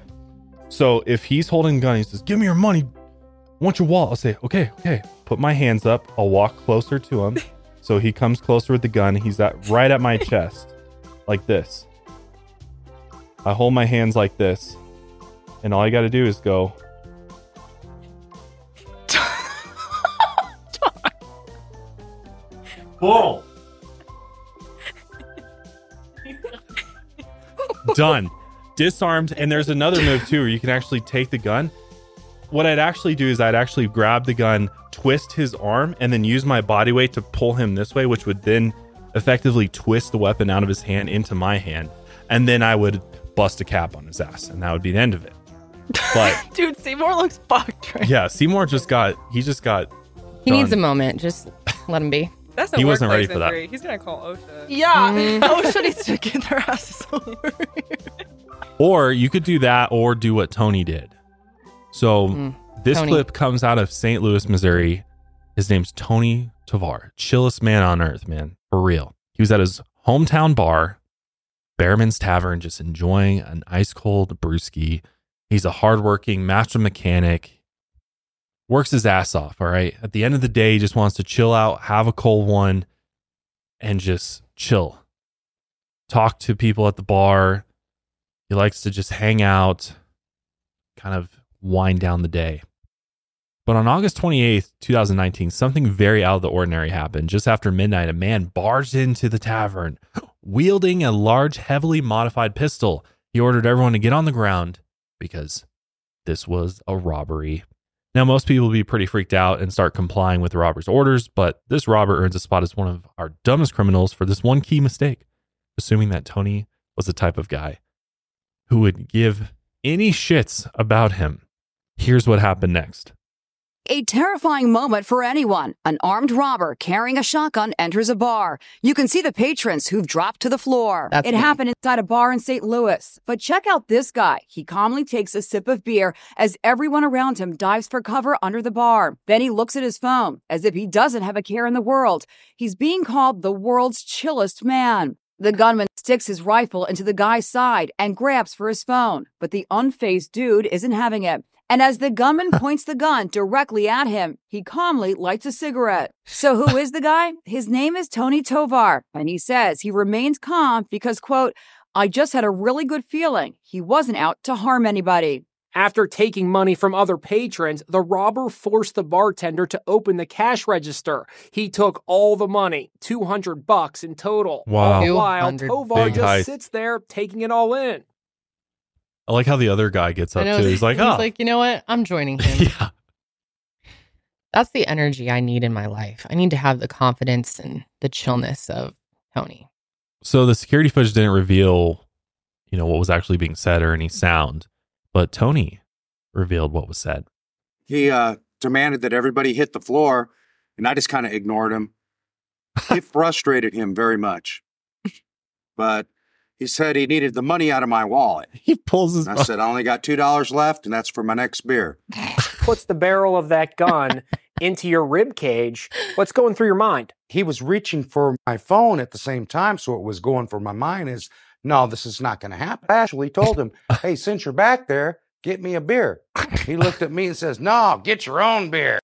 So if he's holding a gun, he says, "Give me your money. I want your wallet." I'll say, "Okay, okay." Put my hands up. I'll walk closer to him. So he comes closer with the gun. He's at right at my chest, like this. I hold my hands like this, and all I got to do is go. Boom. Done. Disarmed. And there's another move too where you can actually take the gun. What I'd actually do is I'd actually grab the gun, twist his arm, and then use my body weight to pull him this way, which would then effectively twist the weapon out of his hand into my hand. And then I would bust a cap on his ass, and that would be the end of it. But Dude, Seymour looks fucked right yeah, Seymour just got he just got He needs a moment. Just let him be. That's a He wasn't ready workplace for that. injury. He's gonna call OSHA. Yeah. Mhm. Oh, should he get their asses over here? Or you could do that or do what Tony did. So Mm, this Tony. clip comes out of St. Louis, Missouri. His name's Tony Tovar, Chillest man on earth, man. For real. He was at his hometown bar, Bearman's Tavern, just enjoying an ice cold brewski. He's a hardworking master mechanic, works his ass off. All right. At the end of the day, he just wants to chill out, have a cold one, and just chill. Talk to people at the bar. He likes to just hang out, kind of wind down the day. But on August 28th, 2019, something very out of the ordinary happened. Just after midnight, a man barged into the tavern wielding a large, heavily modified pistol. He ordered everyone to get on the ground because this was a robbery. Now, most people will be pretty freaked out and start complying with the robber's orders, but this robber earns a spot as one of our dumbest criminals for this one key mistake, assuming that Tony was the type of guy who would give any shits about him. Here's what happened next. A terrifying moment for anyone. An armed robber carrying a shotgun enters a bar. You can see the patrons who've dropped to the floor. That's it me. happened inside a bar in St. Louis. But check out this guy. He calmly takes a sip of beer as everyone around him dives for cover under the bar. Then he looks at his phone as if he doesn't have a care in the world. He's being called the world's chillest man. The gunman sticks his rifle into the guy's side and grabs for his phone, but the unfazed dude isn't having it. And as the gunman points the gun directly at him, he calmly lights a cigarette. So who is the guy? His name is Tony Tovar, and he says he remains calm because, quote, I just had a really good feeling he wasn't out to harm anybody. After taking money from other patrons, the robber forced the bartender to open the cash register. He took all the money, 200 bucks in total. Wow. All the while, Tovar just heist. sits there taking it all in. I like how the other guy gets up know. too. He's like, oh, like, you know what? I'm joining him. yeah. That's the energy I need in my life. I need to have the confidence and the chillness of Tony. So the security footage didn't reveal, you know, what was actually being said or any sound, but Tony revealed what was said. He uh, demanded that everybody hit the floor, and I just kind of ignored him. It frustrated him very much. But he said he needed the money out of my wallet. He pulls his. And I said, I only got $2 left, and that's for my next beer. Puts the barrel of that gun into your rib cage. What's going through your mind? He was reaching for my phone at the same time, so it was going for my mind is, no, this is not going to happen. I actually told him, hey, since you're back there, get me a beer. He looked at me and says, no, get your own beer.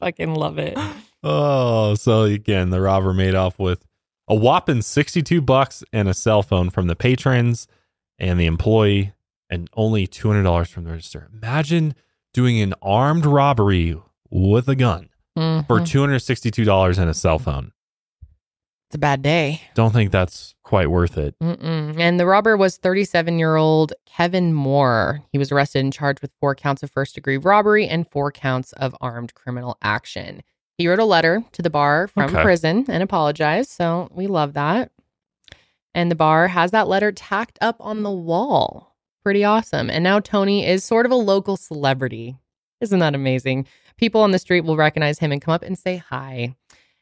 Fucking love it. Oh, so again, the robber made off with a whopping 62 bucks and a cell phone from the patrons and the employee and only $200 from the register. Imagine doing an armed robbery with a gun Mhm. for $262 and a cell phone. It's a bad day. Don't think that's quite worth it. Mm-mm. And the robber was 37 year old Kevin Moore. He was arrested and charged with four counts of first degree robbery and four counts of armed criminal action. He wrote a letter to the bar from Okay. prison and apologized. So we love that. And the bar has that letter tacked up on the wall. Pretty awesome. And now Tony is sort of a local celebrity. Isn't that amazing? People on the street will recognize him and come up and say hi.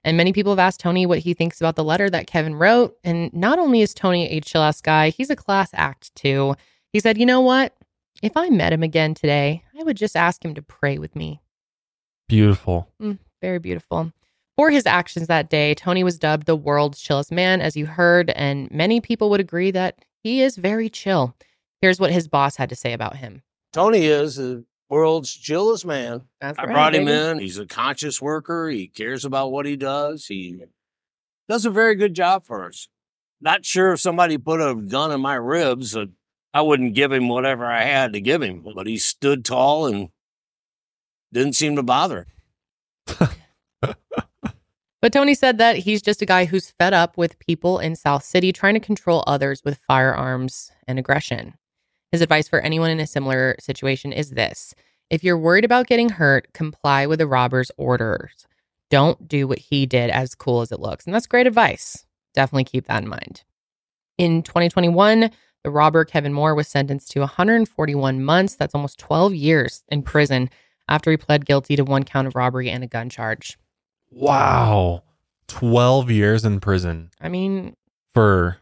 And many people have asked Tony what he thinks about the letter that Kevin wrote. And not only is Tony a chill ass guy, he's a class act too. He said, You know what? If I met him again today, I would just ask him to pray with me. Beautiful. Mm, very beautiful. For his actions that day, Tony was dubbed the world's chillest man, as you heard, and many people would agree that he is very chill. Here's what his boss had to say about him. Tony is the world's chillest man. That's I right, brought him in. He's a conscious worker. He cares about what he does. He does a very good job for us. Not sure if somebody put a gun in my ribs, uh, I wouldn't give him whatever I had to give him. But he stood tall and didn't seem to bother. But Tony said that he's just a guy who's fed up with people in South City trying to control others with firearms and aggression. His advice for anyone in a similar situation is this if you're worried about getting hurt, comply with the robber's orders. Don't do what he did, as cool as it looks. And that's great advice. Definitely keep that in mind. In 2021, the robber Kevin Moore was sentenced to 141 months. That's almost 12 years in prison after he pled guilty to one count of robbery and a gun charge. Wow. 12 years in prison I mean, for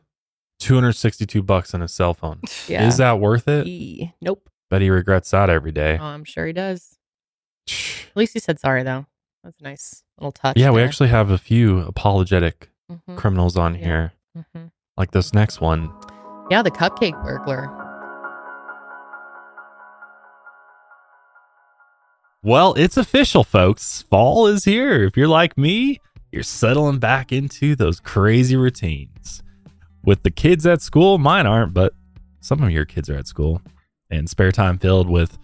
262 bucks on a cell phone. Yeah. Is that worth it? Nope. But he regrets that every day. Oh, I'm sure he does. At least he said sorry, though. That's a nice little touch. Yeah, we actually have a few apologetic Mhm. criminals on here, Mhm. like this next one. Yeah, the cupcake burglar. Well, it's official, folks. Fall is here. If you're like me, you're settling back into those crazy routines. With the kids at school, mine aren't, but some of your kids are at school, and spare time filled with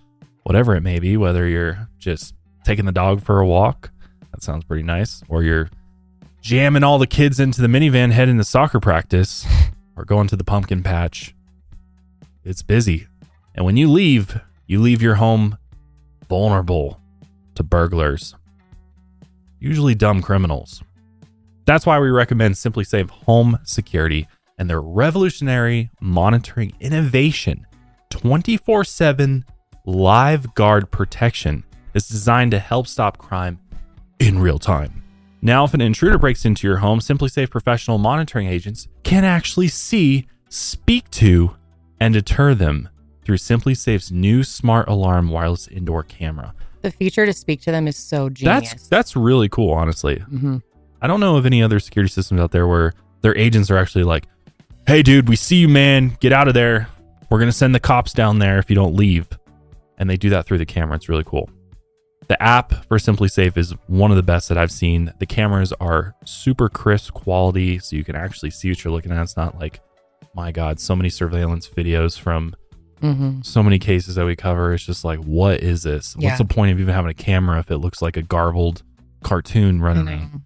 whatever it may be, whether you're just taking the dog for a walk, that sounds pretty nice, or you're jamming all the kids into the minivan heading to soccer practice, or going to the pumpkin patch. It's busy. And when you leave, you leave your home vulnerable to burglars, usually dumb criminals. That's why we recommend SimpliSafe Home Security and their revolutionary monitoring innovation 24 7 live guard protection is designed to help stop crime in real time. Now, if an intruder breaks into your home, SimpliSafe professional monitoring agents can actually see, speak to, and deter them through SimpliSafe's new smart alarm wireless indoor camera. The feature to speak to them is so genius. That's that's really cool, honestly. Mhm. I don't know of any other security systems out there where their agents are actually like, "Hey, dude, we see you, man. Get out of there. We're gonna send the cops down there if you don't leave." And they do that through the camera. It's really cool. The app for SimpliSafe is one of the best that I've seen. The cameras are super crisp quality, so you can actually see what you're looking at. It's not like, my God, so many surveillance videos from Mhm. so many cases that we cover. It's just like, what is this? Yeah. What's the point of even having a camera if it looks like a garbled cartoon running around?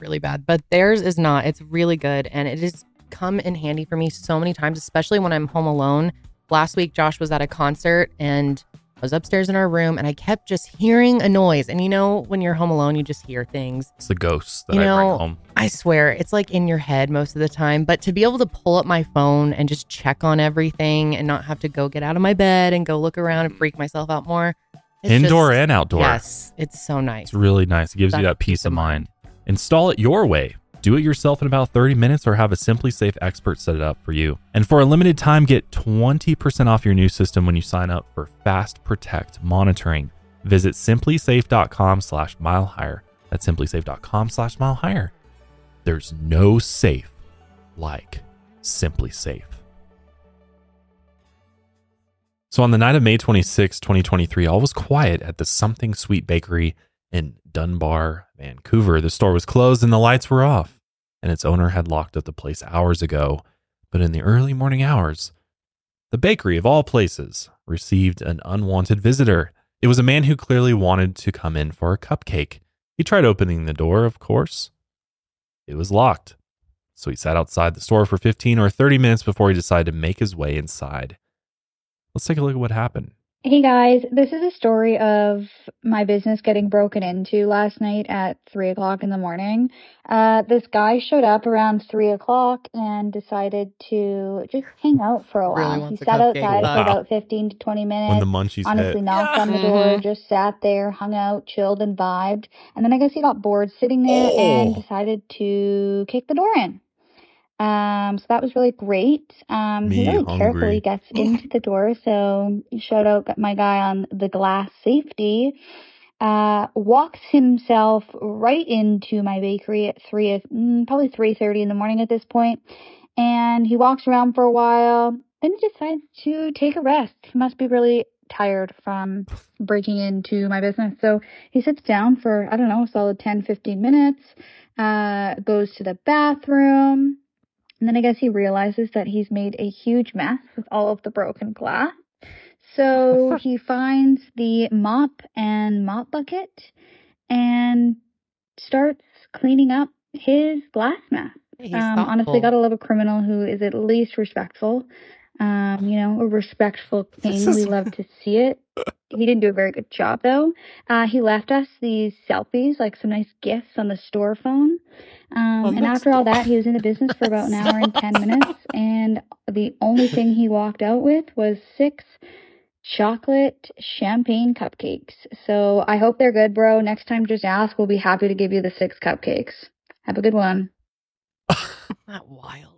really bad, but theirs is not. It's really good, and it has come in handy for me so many times, especially when I'm home alone. Last week, Josh was at a concert, and I was upstairs in our room, and I kept just hearing a noise. And you know, when you're home alone, you just hear things. It's the ghosts that you I know, bring home. I swear, it's like in your head most of the time. But to be able to pull up my phone and just check on everything, and not have to go get out of my bed and go look around and mm. freak myself out more. Indoor just- and outdoor. Yes, it's so nice. It's really nice. It gives you that peace of mind. Install it your way. Do it yourself in about 30 minutes or have a SimpliSafe expert set it up for you. And for a limited time, get 20% off your new system when you sign up for Fast Protect monitoring. Visit simplisafe.com slash mile higher. That's simplisafe.com slash mile higher. There's no safe like SimpliSafe. So on the night of May 26, 2023, all was quiet at the Something Sweet Bakery in Dunbar, Vancouver. The store was closed and the lights were off, and its owner had locked up the place hours ago. But in the early morning hours, the bakery of all places received an unwanted visitor. It was a man who clearly wanted to come in for a cupcake. He tried opening the door, of course. It was locked. So he sat outside the store for 15 or 30 minutes before he decided to make his way inside. Let's take a look at what happened. Hey guys, this is a story of my business getting broken into last night at three o'clock in the morning. Uh, this guy showed up around three o'clock and decided to just hang out for a while. wants he sat outside Wow. for about 15 to 20 minutes. When the munchies honestly hit. knocked on the door, Mhm. just sat there, hung out, chilled and vibed. And then I guess he got bored sitting there and Oh. decided to kick the door in. Um, so that was really great. Um, he really hungry. carefully gets into the door. So shout out my guy on the glass safety. Uh, walks himself right into my bakery at three, mm, probably three thirty in the morning at this point. point, and he walks around for a while. Then he decides to take a rest. He must be really tired from breaking into my business. So he sits down for, I don't know, a solid 10, 15 minutes, uh, goes to the bathroom, and then I guess he realizes that he's made a huge mess with all of the broken glass. So he finds the mop and mop bucket and starts cleaning up his glass mess. He's um, honestly, gotta love a criminal who is at least respectful. Um, you know, a respectful thing. We love to see it. He didn't do a very good job though. Uh, he left us these selfies, like some nice gifts on the store phone. Um, and after all that, he was in the business for about an hour and 10 minutes. And the only thing he walked out with was six chocolate champagne cupcakes. So I hope they're good, bro. Next time, just ask. We'll be happy to give you the six cupcakes. Have a good one. Not wild.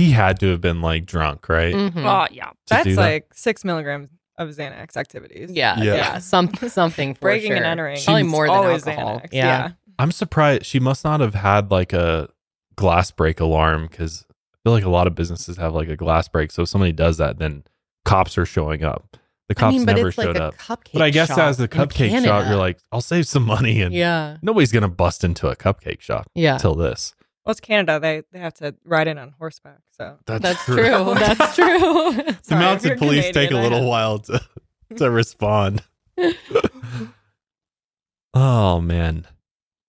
He had to have been like drunk, right? Mm-hmm. Oh, yeah. That's that? like six milligrams of Xanax activities. Yeah, Yeah. yeah, some something for Breaking and sure. entering. Probably more than alcohol. Xanax, Yeah. yeah. I'm surprised she must not have had like a glass break alarm because I feel like a lot of businesses have like a glass break. So if somebody does that, then cops are showing up. The I cops mean, but never it's like showed a up. cupcake but I guess shop as the cupcake shop, you're like, I'll save some money, and Yeah. nobody's gonna bust into a cupcake shop. Yeah. till this. Well, it's Canada. They they have to ride in on horseback. So That's, That's true. true. That's true. the Sorry, if mounted you're police take a little while to to respond. oh man,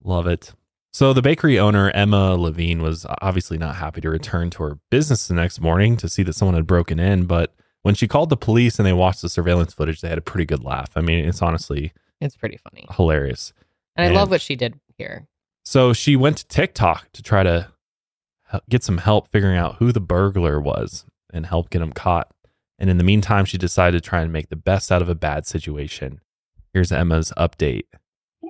love it. So the bakery owner Emma Levine was obviously not happy to return to her business the next morning to see that someone had broken in, but when she called the police and they watched the surveillance footage, they had a pretty good laugh. I mean, it's honestly It's pretty funny. hilarious. And I love what she did here. So she went to TikTok to try to get some help figuring out who the burglar was and help get him caught. And in the meantime, she decided to try and make the best out of a bad situation. Here's Emma's update.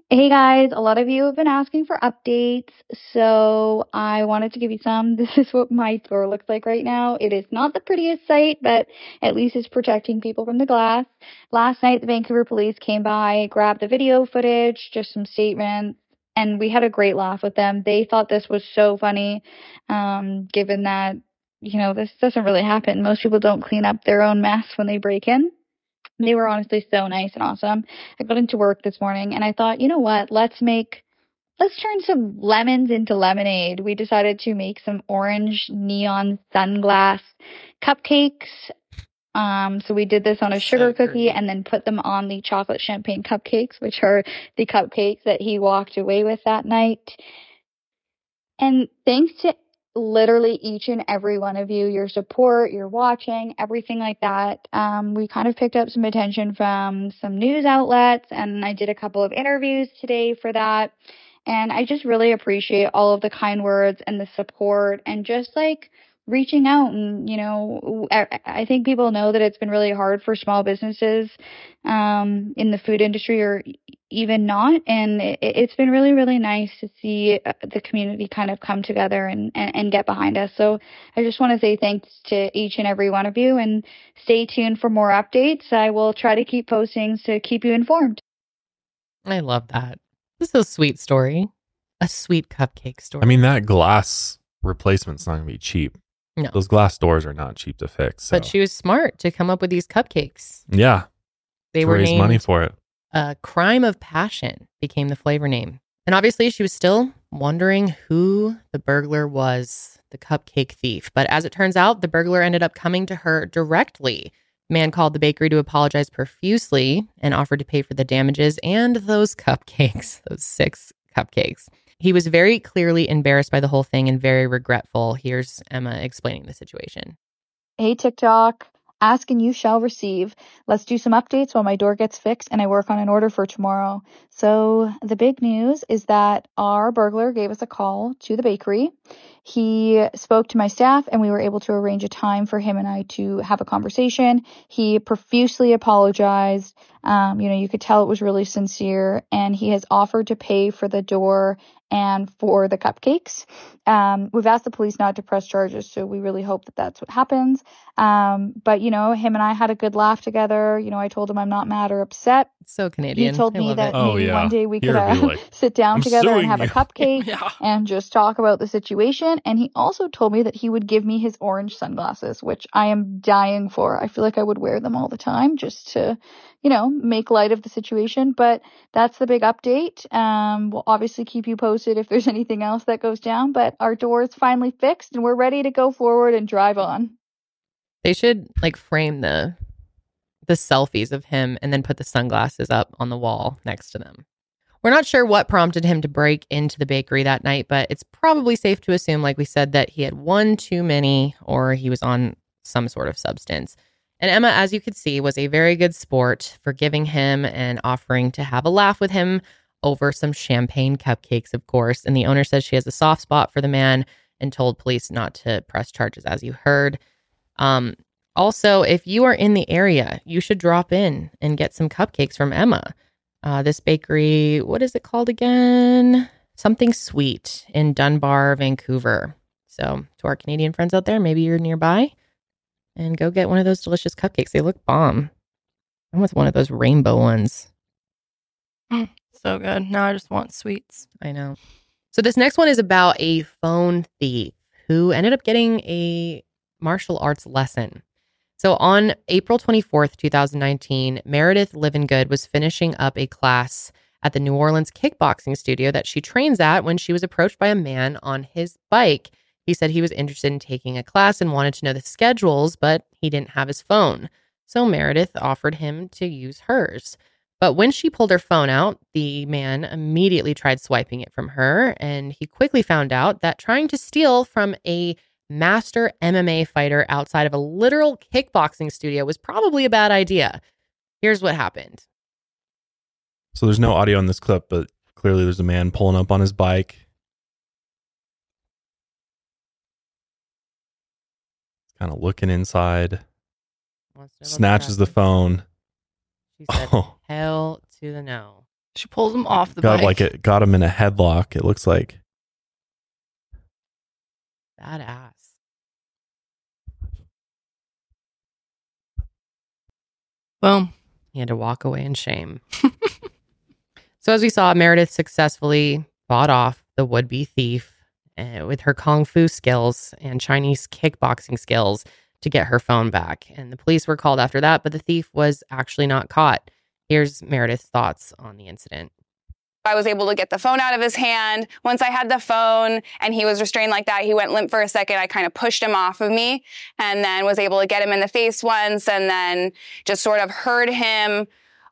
Hey guys, a lot of you have been asking for updates, so I wanted to give you some. This is what my store looks like right now. It is not the prettiest sight, but at least it's protecting people from the glass. Last night, the Vancouver police came by, grabbed the video footage, just some statements, and we had a great laugh with them. They thought this was so funny, um, given that, you know, this doesn't really happen. Most people don't clean up their own mess when they break in. They were honestly so nice and awesome. I got into work this morning and I thought, you know what? Let's make let's turn some lemons into lemonade. We decided to make some orange neon sunglass cupcakes. Um, so we did this on a sugar cookie and then put them on the chocolate champagne cupcakes, which are the cupcakes that he walked away with that night. And thanks to literally each and every one of you, your support, your watching, everything like that. Um, we kind of picked up some attention from some news outlets, and I did a couple of interviews today for that. And I just really appreciate all of the kind words and the support and just like reaching out and you know I, I think people know that it's been really hard for small businesses um in the food industry or even not and it, it's been really really nice to see uh, the community kind of come together and, and and get behind us so i just want to say thanks to each and every one of you and stay tuned for more updates i will try to keep postings to keep you informed I love that. This is a sweet story. A sweet cupcake story. I mean, that glass replacement's not going to be cheap. No. Those glass doors are not cheap to fix. So. but she was smart to come up with these cupcakes. yeah. They to were raise named money for it. uh, Crime of Passion became the flavor name. And obviously, she was still wondering who the burglar was, the cupcake thief. But as it turns out, the burglar ended up coming to her directly. The man called the bakery to apologize profusely and offered to pay for the damages and those cupcakes, those six cupcakes. He was very clearly embarrassed by the whole thing and very regretful. Here's Emma explaining the situation. Hey TikTok, ask and you shall receive. Let's do some updates while my door gets fixed and I work on an order for tomorrow. So, the big news is that our burglar gave us a call to the bakery. He spoke to my staff and we were able to arrange a time for him and I to have a conversation. He profusely apologized. Um, you know, you could tell it was really sincere and he has offered to pay for the door and for the cupcakes. Um, we've asked the police not to press charges, so we really hope that that's what happens. Um, but you know, him and I had a good laugh together. You know, I told him I'm not mad or upset. So Canadian. He told I me that. Oh, maybe yeah. one day we Here could uh, like, sit down "I'm together and suing have a you." cupcake and just talk about the situation. And he also told me that he would give me his orange sunglasses, which I am dying for. I feel like I would wear them all the time just to, you know, make light of the situation. But that's the big update. Um, we'll obviously keep you posted if there's anything else that goes down. But our door is finally fixed and we're ready to go forward and drive on. They should like frame the the selfies of him and then put the sunglasses up on the wall next to them. We're not sure what prompted him to break into the bakery that night, but it's probably safe to assume, like we said, that he had one too many or he was on some sort of substance. And Emma, as you could see, was a very good sport, forgiving him and offering to have a laugh with him over some champagne cupcakes, of course. And the owner says she has a soft spot for the man and told police not to press charges, as you heard. Um, also, if you are in the area, you should drop in and get some cupcakes from Emma. Uh, this bakery, what is it called again? Something sweet in Dunbar, Vancouver. So, to our Canadian friends out there, maybe you're nearby and go get one of those delicious cupcakes. They look bomb. I want one of those rainbow ones. So good. Now I just want sweets. I know. So this next one is about a phone thief who ended up getting a martial arts lesson. So on April 24th, 2019, Meredith Livengood was finishing up a class at the New Orleans kickboxing studio that she trains at when she was approached by a man on his bike. He said he was interested in taking a class and wanted to know the schedules, but he didn't have his phone. So Meredith offered him to use hers. But when she pulled her phone out, the man immediately tried swiping it from her. And he quickly found out that trying to steal from a master MMA fighter outside of a literal kickboxing studio was probably a bad idea. Here's what happened. So there's no audio in this clip, but clearly there's a man pulling up on his bike. Kind of looking inside. Snatches the phone. She said, Oh. hell to the no. She pulls him off the got bike. like it got him in a headlock. It looks like. Badass. Boom. He had to walk away in shame. so, as we saw, Meredith successfully fought off the would be thief uh, with her kung fu skills and Chinese kickboxing skills to get her phone back. And the police were called after that, but the thief was actually not caught. Here's Meredith's thoughts on the incident. I was able to get the phone out of his hand. Once I had the phone and he was restrained like that, he went limp for a second. I kind of pushed him off of me and then was able to get him in the face once and then just sort of heard him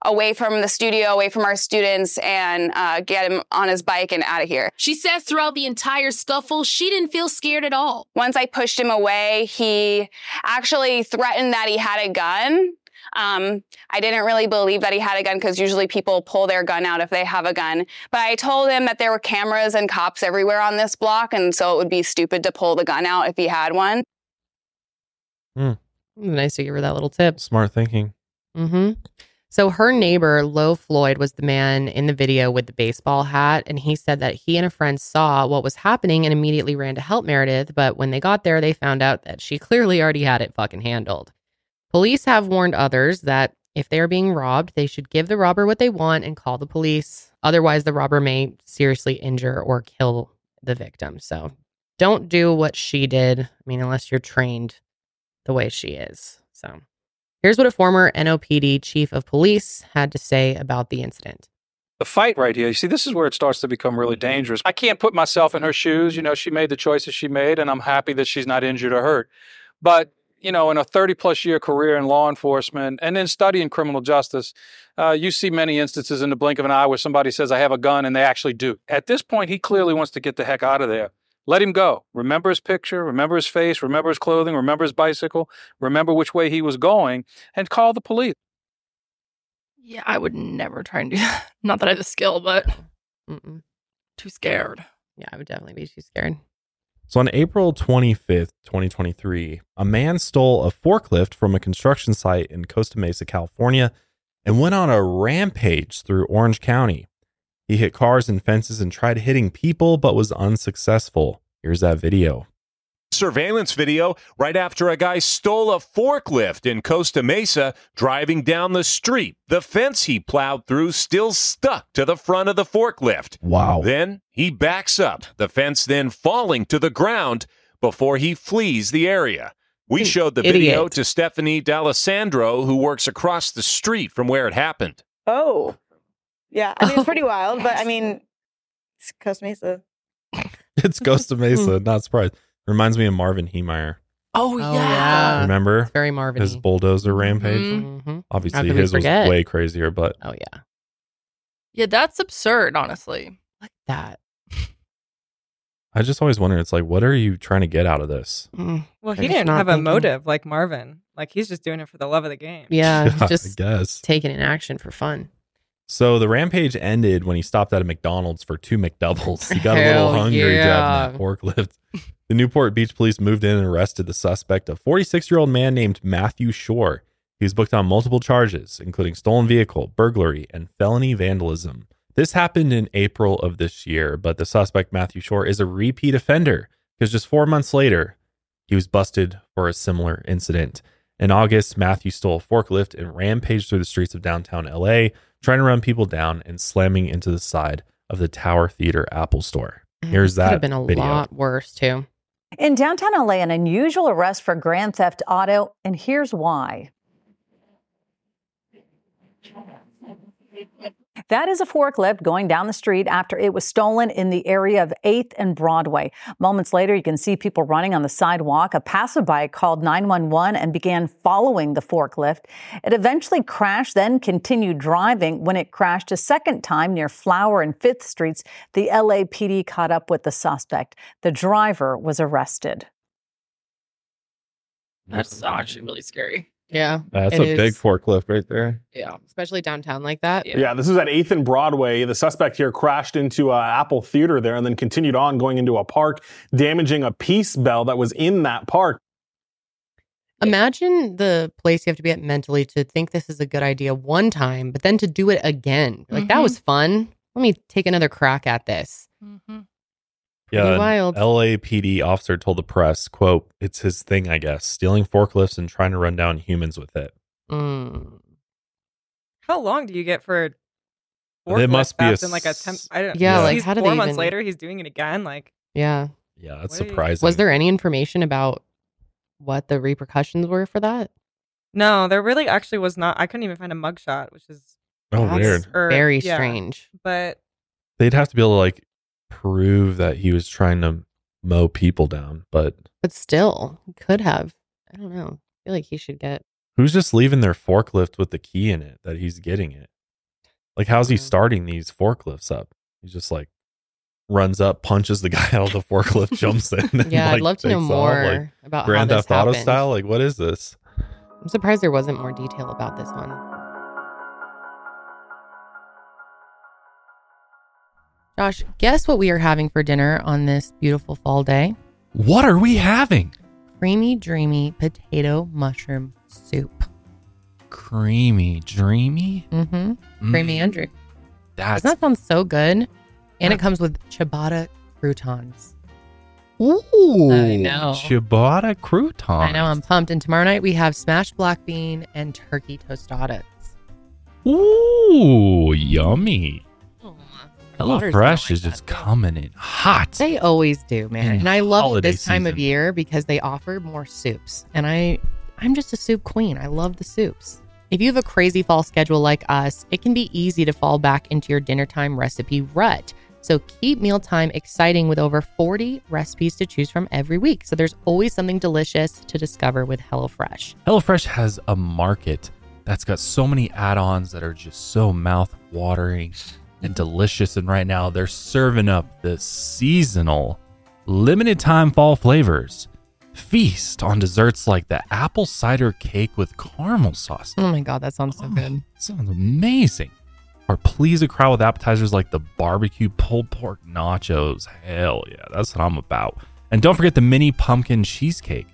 away from the studio, away from our students, and uh, get him on his bike and out of here. She says throughout the entire scuffle, she didn't feel scared at all. Once I pushed him away, he actually threatened that he had a gun. Um, I didn't really believe that he had a gun because usually people pull their gun out if they have a gun. But I told him that there were cameras and cops everywhere on this block, and so it would be stupid to pull the gun out if he had one. Nice to give her that little tip. Smart thinking. hmm So her neighbor, Lo Floyd, was the man in the video with the baseball hat. And he said that he and a friend saw what was happening and immediately ran to help Meredith. But when they got there, they found out that she clearly already had it fucking handled. Police have warned others that if they are being robbed, they should give the robber what they want and call the police. Otherwise, the robber may seriously injure or kill the victim. So don't do what she did. I mean, unless you're trained the way she is. So here's what a former NOPD chief of police had to say about the incident. the fight right here. You see, this is where it starts to become really dangerous. I can't put myself in her shoes. You know, she made the choices she made, and I'm happy that she's not injured or hurt. But, you know, in a 30 plus year career in law enforcement and then studying criminal justice, uh, you see many instances in the blink of an eye where somebody says, I have a gun, and they actually do. At this point, he clearly wants to get the heck out of there. Let him go. Remember his picture, remember his face, remember his clothing, remember his bicycle, remember which way he was going, and call the police. Yeah, I would never try and do that. Not that I have the skill, but Mm-mm. too scared. Yeah, I would definitely be too scared. So on April 25th, 2023, a man stole a forklift from a construction site in Costa Mesa, California, and went on a rampage through Orange County. He hit cars and fences and tried hitting people, but was unsuccessful. Here's that video. surveillance video right after a guy stole a forklift in Costa Mesa driving down the street. The fence he plowed through still stuck to the front of the forklift. Wow. Then he backs up, the fence then falling to the ground before he flees the area. We showed the video to Stephanie D'Alessandro, who works across the street from where it happened. Oh, yeah. I mean, it's pretty wild, but I mean, it's Costa Mesa. It's Costa Mesa, not surprised. Reminds me of Marvin Heemeyer. Oh, yeah. Remember? It's very Marvin. His bulldozer rampage. Mhm. Obviously, could we his was forget? way crazier, but Oh, yeah. Yeah, that's absurd, honestly. Like that. I just always wonder. It's like, what are you trying to get out of this? Mm. Well, They're he didn't not have a motive like Marvin. Like he's just doing it for the love of the game. Yeah, Yeah, I just guess. taking an action for fun. So the rampage ended when he stopped at a McDonald's for two McDoubles. He got a little hungry yeah. driving that forklift. The Newport Beach police moved in and arrested the suspect, a 46 year old man named Matthew Shore. He was booked on multiple charges, including stolen vehicle, burglary, and felony vandalism. This happened in April of this year, but the suspect, Matthew Shore, is a repeat offender because just four months later, he was busted for a similar incident. In August, Matthew stole a forklift and rampaged through the streets of downtown LA, trying to run people down and slamming into the side of the Tower Theater Apple Store. Mm, here's Could that have been a video. lot worse too. In downtown LA, an unusual arrest for grand theft auto, and here's why. That is a forklift going down the street after it was stolen in the area of 8th and Broadway. Moments later, you can see people running on the sidewalk. A passerby called 911 and began following the forklift. It eventually crashed, then continued driving. When it crashed a second time near Flower and 5th Streets, the LAPD caught up with the suspect. The driver was arrested. That's actually really scary. Yeah. That's it a big forklift right there. Yeah. Especially downtown like that. Yeah. this is at 8th and Broadway. The suspect here crashed into uh, Apple Theater there and then continued on going into a park, damaging a peace bell that was in that park. Imagine the place you have to be at mentally to think this is a good idea one time, but then to do it again. Like that Mhm. was fun. Let me take another crack at this. Yeah, Pretty an wild. LAPD officer told the press, "quote It's his thing, I guess, stealing forklifts and trying to run down humans with it. Mm. How long do you get for? It forklift must be a in like a temp. I don't. Yeah, like, he's how do four they months even- later he's doing it again. Like Yeah. Yeah, that's What do you- surprising. Was there any information about what the repercussions were for that? no, there really actually was not. I couldn't even find a mugshot, which is Oh, weird. or- Very yeah. strange. But They'd have to be able to like prove that he was trying to mow people down, but But still, could have. I don't know. I feel like he should get. who's just leaving their forklift with the key in it that he's getting it? Like, how's he mm. starting these forklifts up? He's just like runs up, punches the guy out of the forklift, jumps in. Yeah, I'd love to know off, more like, about Grand Theft Auto happened. style. Like, what is this? I'm surprised there wasn't more detail about this one. Josh, guess what we are having for dinner on this beautiful fall day? What are we having? Creamy, dreamy potato mushroom soup. Creamy, dreamy. Mm-hmm. Creamy and dreamy. That's Doesn't that sound so good? And it comes with ciabatta croutons. Ooh, I know. ciabatta crouton. I know, I'm pumped. And tomorrow night we have smashed black bean and turkey tostadas. Ooh, yummy. Hello Water's Fresh is just coming in hot. They always do, man. In mm. And I love this time of year because they offer more soups. And I I'm just a soup queen. I love the soups. If you have a crazy fall schedule like us, it can be easy to fall back into your dinner time recipe rut. So keep mealtime exciting with over 40 recipes to choose from every week. So there's always something delicious to discover with HelloFresh. HelloFresh has a market that's got so many add-ons that are just so mouth-watering and delicious. And right now they're serving up the seasonal, limited time fall flavors. Feast on desserts like the apple cider cake with caramel sauce. Oh my god, that sounds so oh, good. Sounds amazing. Or please a crowd with appetizers like the barbecue pulled pork nachos. Hell yeah, that's what I'm about. And don't forget the mini pumpkin cheesecake,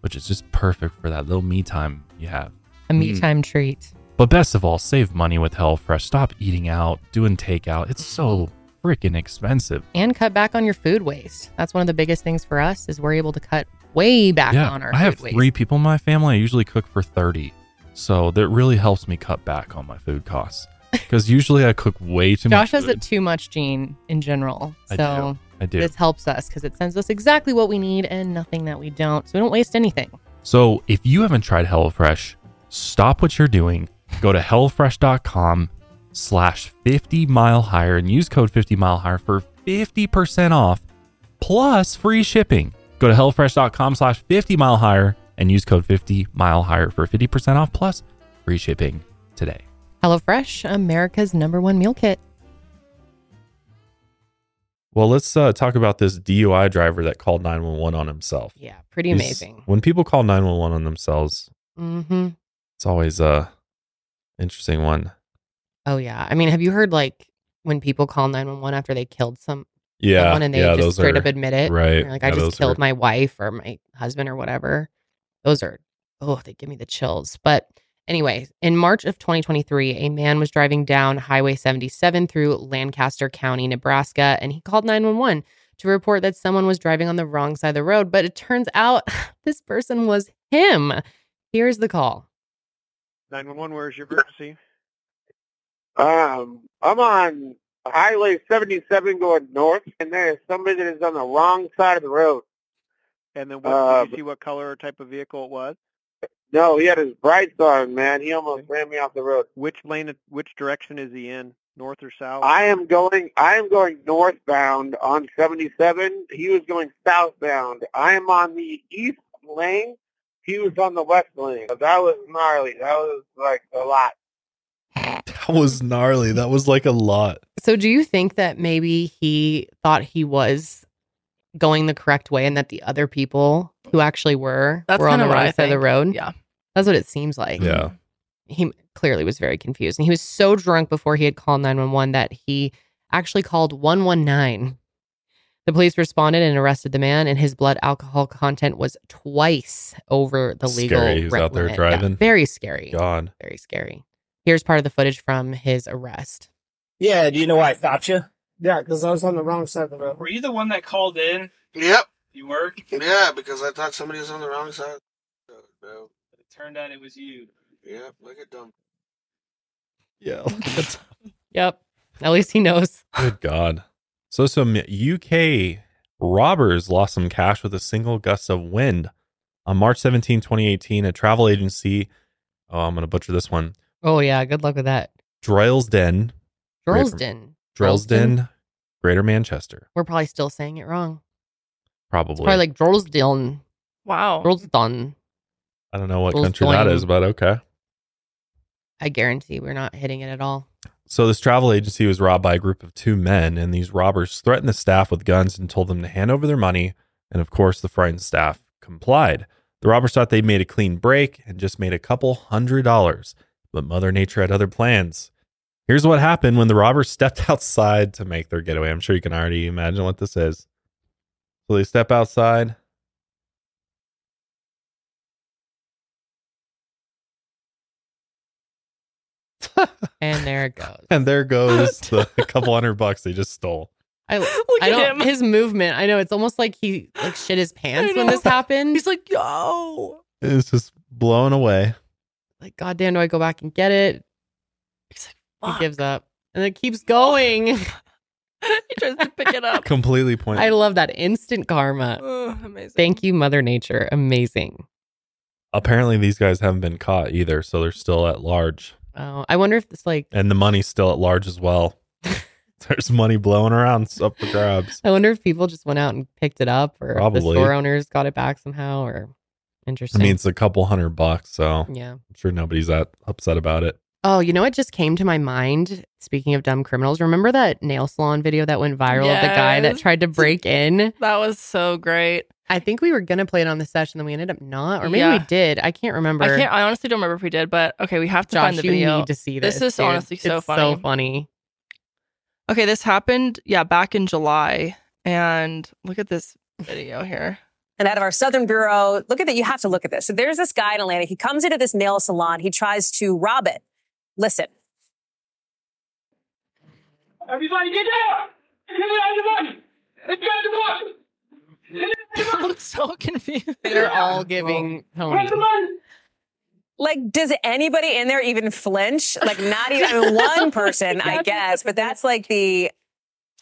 which is just perfect for that little me time you have. A me mm. time treat. But best of all, save money with HelloFresh. Stop eating out, doing takeout. It's so freaking expensive. And cut back on your food waste. That's one of the biggest things for us is we're able to cut way back yeah, on our I have waste. three people in my family. I usually cook for 30. So that really helps me cut back on my food costs. Because usually I cook way too much. Josh much. has a too much gene in general. I So do. I do. this helps us because it sends us exactly what we need and nothing that we don't. So we don't waste anything. So if you haven't tried HelloFresh, stop what you're doing. Go to HelloFresh.com slash 50 mile higher and use code 50 mile higher for 50% off plus free shipping. Go to HelloFresh.com slash 50 mile higher and use code 50 mile higher for 50% off plus free shipping today. HelloFresh, America's number one meal kit. Well, let's uh, talk about this DUI driver that called 911 on himself. Yeah, pretty He's- amazing. When people call 911 on themselves, Mm-hmm. it's always a interesting one. Oh yeah. I mean, have you heard like when people call 911 after they killed some Yeah, someone and they yeah, just straight are- up admit it? right. Like, I Yeah, just killed are- my wife or my husband or whatever. Those are oh, they give me the chills. But anyway, in March of 2023, a man was driving down Highway 77 through Lancaster County, Nebraska, and he called 911 to report that someone was driving on the wrong side of the road. But it turns out this person was him. Here's the call. 911, where's your emergency? Um, I'm on Highway 77 going north, and there's somebody that is on the wrong side of the road. And then what, Uh, did you see what color or type of vehicle it was? No, he had his brights on, man. He almost ran me off the road. Which lane, which direction is he in? North or south? I am going. I am going northbound on 77. He was going southbound. I am on the east lane. He was on the west lane. That was gnarly. That was like a lot. That was gnarly. That was like a lot. So, do you think that maybe he thought he was going the correct way and that the other people who actually were That's were on the kinda what wrong side of the road? Yeah. That's what it seems like. Yeah. He clearly was very confused. And he was so drunk before he had called 911 that he actually called 119. The police responded and arrested the man, and his blood alcohol content was twice over the legal Scary. He was rent out there limit. Yeah, driving. very scary. God. Very scary. Here's part of the footage from his arrest. Yeah, do you know why I stopped you? Yeah, because I was on the wrong side of the road. Were you the one that called in? Yep. You were? Yeah, because I thought somebody was on the wrong side. No. It turned out it was you. Yep, look at them. Yeah. Yep. At least he knows. Good God. So, some UK robbers lost some cash with a single gust of wind. On March 17, 2018, a travel agency, oh, I'm going to butcher this one, Oh, yeah. Good luck with that. Droylsden. Droylsden. Droylsden, Greater Manchester. We're probably still saying it wrong. Probably. It's probably like Droylsden. Wow. Droylsden. I don't know what Droylsden. country that is, but okay. I guarantee we're not hitting it at all. So this travel agency was robbed by a group of two men, and these robbers threatened the staff with guns and told them to hand over their money. And of course, the frightened staff complied. The robbers thought they'd made a clean break and just made a couple hundred dollars, but Mother Nature had other plans. Here's what happened when the robbers stepped outside to make their getaway. I'm sure you can already imagine what this is. So they step outside. And there it goes. And there goes the couple hundred bucks they just stole. I Look I at don't him. his movement. I know it's almost like he like shit his pants when this happened. He's like, yo. It's just blown away. like, God damn, do I go back and get it? Fuck. He gives up. And it keeps going. he tries to pick it up. Completely pointless. I love that instant karma. Oh, amazing. Thank you, Mother Nature. Amazing. Apparently, these guys haven't been caught either, so they're still at large. Oh, I wonder if it's like And the money's still at large as well. There's money blowing around it's up for grabs. I wonder if people just went out and picked it up or if the store owners got it back somehow or interesting. I mean, it's a couple hundred bucks, so Yeah. I'm sure nobody's that upset about it. Oh, you know what just came to my mind? Speaking of dumb criminals, remember that nail salon video that went viral of the guy that tried to break in? That was so great. I think we were gonna play it on the session, then we ended up not, or maybe Yeah. we did. I can't remember. I can't. I honestly don't remember if we did, but okay, we have to Josh, find the you video. need to see this. This is dude. honestly so It's funny. So funny. Okay, this happened, yeah, back in July, and look at this video here. And out of our Southern Bureau, look at that. You have to look at this. So there's this guy in Atlanta. He comes into this nail salon. He tries to rob it. Listen. Everybody get down! Get down the money! Get down the money! I'm so confused. They're all giving Tony. Like, does anybody in there even flinch? Like, not even one person, I guess, but that's like the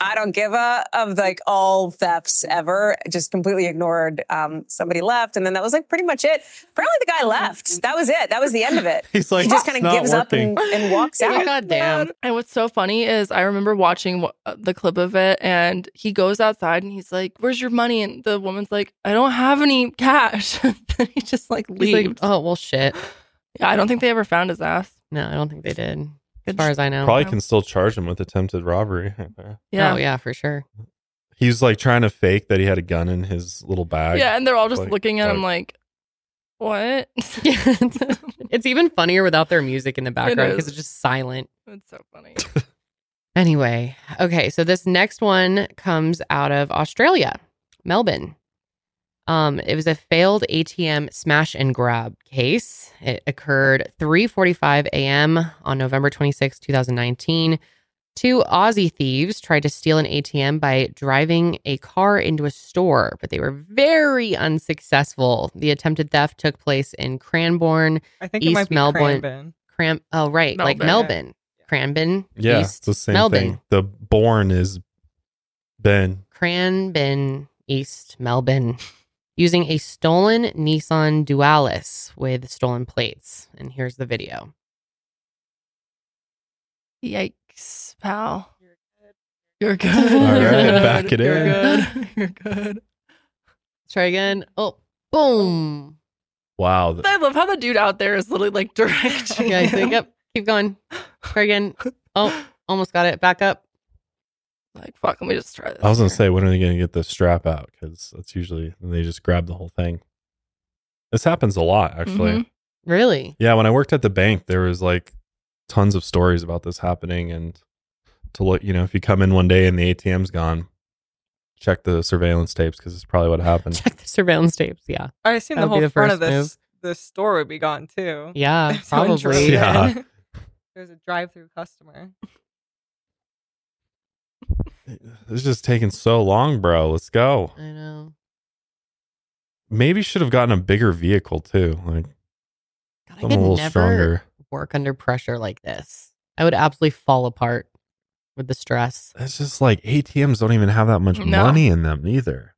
I don't give a of like all thefts ever. Just completely ignored. Um, somebody left, and then that was like pretty much it. Apparently, the guy left. That was it. That was the end of it. He's like, he just kind of gives up and, and walks out. God damn. And what's so funny is I remember watching wh- uh, the clip of it, and he goes outside and he's like, "Where's your money?" And the woman's like, "I don't have any cash." then he just like He's leaves. like, oh well, shit. yeah, I don't think they ever found his ass. No, I don't think they did. As far as I know. Probably can still charge him with attempted robbery. Yeah. Oh yeah, for sure. He's like trying to fake that he had a gun in his little bag. Yeah, and they're all just Like- looking at him like, "What?" It's even funnier without their music in the background is. because it's just silent. It's so funny. Anyway, okay, so this next one comes out of Australia, Melbourne. Um, it was a failed ATM smash and grab case. It occurred 3:45 a.m. on November 26, 2019. Two Aussie thieves tried to steal an ATM by driving a car into a store, but they were very unsuccessful. The attempted theft took place in Cranbourne, I think it East might be Melbourne. Cranbourne. Cran- oh, right. Like Melbourne. Melbourne. Cranbourne. Yeah, East it's the same Melbourne. thing. The born is Ben. Cranbourne, East Melbourne, using a stolen Nissan Dualis with stolen plates. And here's the video. Yikes, pal. You're good. You're right, good. back it You're in. good. You're good. Let's try again. Oh, boom. Wow. I love how the dude out there is literally like directing. Okay, so yep, keep going. Try again. Oh, almost got it. Back up. Like, fuck, let me just try this. I was gonna say, when are they gonna get the strap out? Because that's usually they just grab the whole thing. This happens a lot, actually. Mhm. Really? Yeah, when I worked at the bank, there was like tons of stories about this happening, and to look, you know, if you come in one day and the ATM's gone, check the surveillance tapes because it's probably what happened. Check the surveillance tapes. Yeah. I assume That the whole the front of first this this store would be gone too. Yeah, If someone drove probably. in. Yeah. There's a drive-through customer. This is just taking so long, bro. Let's go. I know. Maybe should have gotten a bigger vehicle too. Like God, I could a little never stronger. work under pressure like this. I would absolutely fall apart with the stress. It's just like ATMs don't even have that much No. money in them either.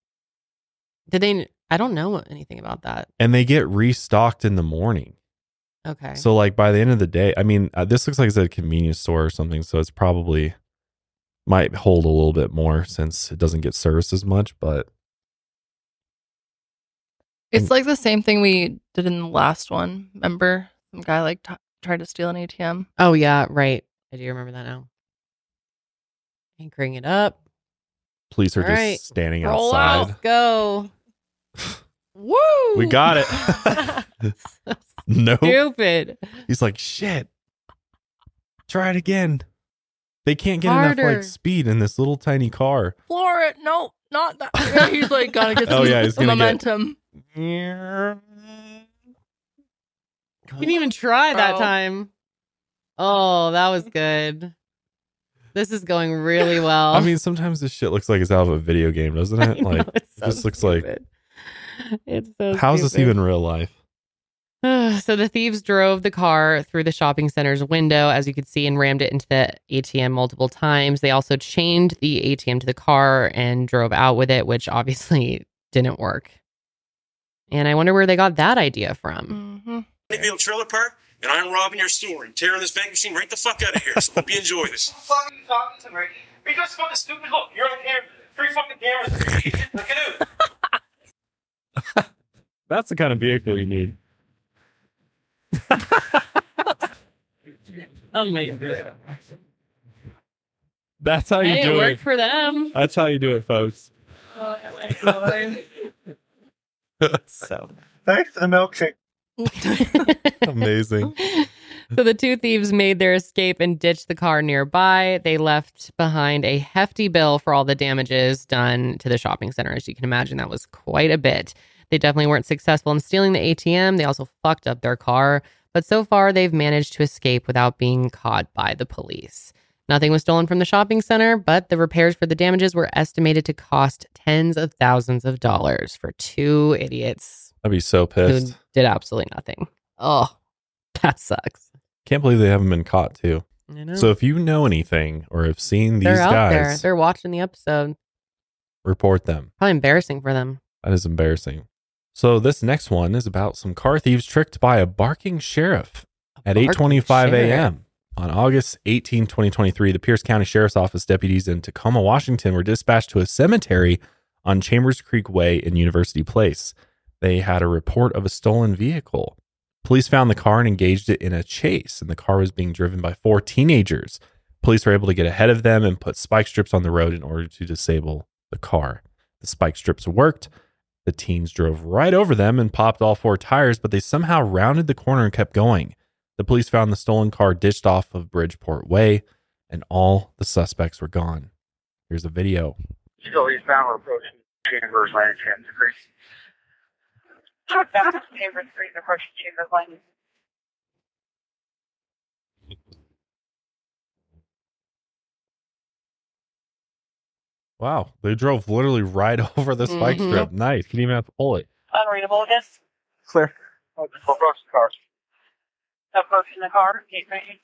Did they? I don't know anything about that. And they get restocked in the morning. Okay. So like by the end of the day, I mean, uh, this looks like it's a convenience store or something, so it's probably might hold a little bit more since it doesn't get serviced as much, but It's like the same thing we did in the last one. Remember, some guy like t- tried to steal an ATM. Oh yeah, right. I do remember that now. Anchoring it up. police are All just right. standing Roll outside. out. Go. Woo! We got it. no. Stupid. He's like, shit. Try it again. They can't get enough like speed in this little tiny car. Floor it. No, not that. He's like gotta get some Oh, yeah, he's gonna get- You didn't even try that Bro. time. Oh, that was good. This is going really well. I mean, sometimes this shit looks like it's out of a video game, doesn't it? know, like it's it so just looks like it's so how's this even real life? so the thieves drove the car through the shopping center's window, as you could see, and rammed it into the ATM multiple times. They also chained the ATM to the car and drove out with it, which obviously didn't work. And I wonder where they got that idea from. Mm-hmm. Mayfield Trailer Park, and I'm robbing your store and tearing this bank machine right the fuck out of here. So hope you enjoy this. fucking talking to me. You just fucking stupid. Look, you're on camera. Three fucking cameras. Look at it. That's the kind of vehicle you need. Amazing. That's how you Hey, it do worked it. for them. That's how you do it, folks. so Thanks for the milkshake. Amazing. So the two thieves made their escape and ditched the car nearby. They left behind a hefty bill for all the damages done to the shopping center. As you can imagine, that was quite a bit. They definitely weren't successful in stealing the ATM. They also fucked up their car. But so far, they've managed to escape without being caught by the police. Nothing was stolen from the shopping center, but the repairs for the damages were estimated to cost tens of thousands of dollars for two idiots I'd be so who pissed. did absolutely nothing. Oh, that sucks. Can't believe they haven't been caught too. So if you know anything or have seen these They're out there. guys, They're watching the episode. report them. Probably embarrassing for them. That is embarrassing. So this next one is about some car thieves tricked by a barking sheriff at 8:25 a.m. on August 18, 2023. The Pierce County Sheriff's Office deputies in Tacoma, Washington were dispatched to a cemetery on Chambers Creek Way in University Place. They had a report of a stolen vehicle. Police found the car and engaged it in a chase, and the car was being driven by four teenagers. Police were able to get ahead of them and put spike strips on the road in order to disable the car. The spike strips worked. The teens drove right over them and popped all four tires, but they somehow rounded the corner and kept going. The police found the stolen car ditched off of Bridgeport Way, and all the suspects were gone. Here's a video. Still eastbound approaching Chambers Lane, Chambers Creek. Chambers Street, approaching Chambers Lane. Wow, they drove literally right over the spike Mhm. strip. Nice. Didn't even have to pull it. Unreadable again. Clear. Approach the car. Approaching the car. Gate ready.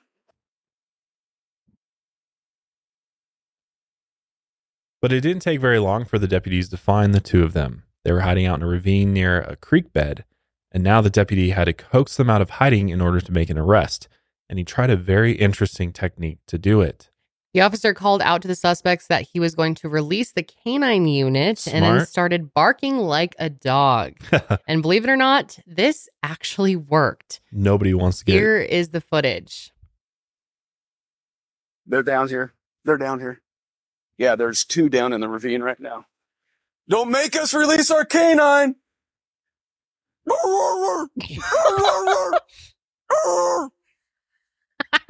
But it didn't take very long for the deputies to find the two of them. They were hiding out in a ravine near a creek bed, and now the deputy had to coax them out of hiding in order to make an arrest. And he tried a very interesting technique to do it. The officer called out to the suspects that he was going to release the canine unit and then started barking like a dog. and believe it or not, this actually worked. Nobody wants to get Here Here is the footage. They're down here. They're down here. Yeah, there's two down in the ravine right now. Don't make us release our canine.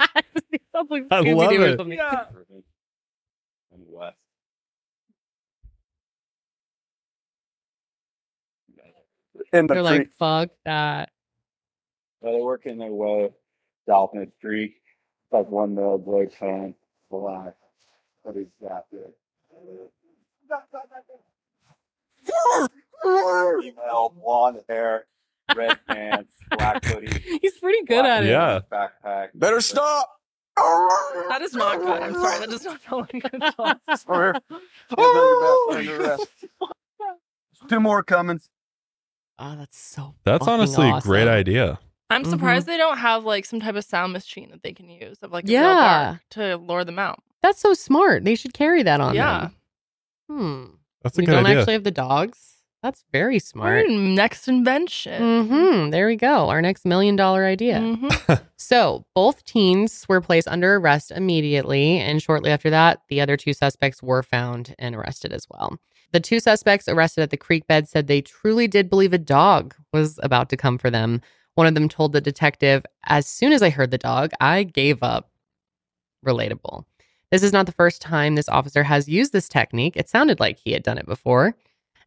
I love it. Yeah. And west. In the They're creek. like, fuck that. Well, they're working their way south in street. It's like one little boy fan, black. But he's got it. Female, blonde hair, red pants, black hoodie. He's pretty good at it. Yeah. Backpack. Better stop. That is not good. I'm sorry. That does not sound like a dog. Over here. Hands on your back. Two more coming. Oh, that's so. That's fucking honestly a great idea. I'm Mhm. surprised they don't have like some type of sound machine that they can use of like a real Yeah. bark to lure them out. That's so smart. They should carry that on Yeah. them. Hmm. That's a we good don't idea. actually have the dogs. That's very smart. Our next invention. hmm There we go. Our next million dollar idea. Mhm. So both teens were placed under arrest immediately, and shortly after that, the other two suspects were found and arrested as well. The two suspects arrested at the creek bed said they truly did believe a dog was about to come for them. One of them told the detective, As soon as I heard the dog, I gave up. Relatable. This is not the first time this officer has used this technique. It sounded like he had done it before.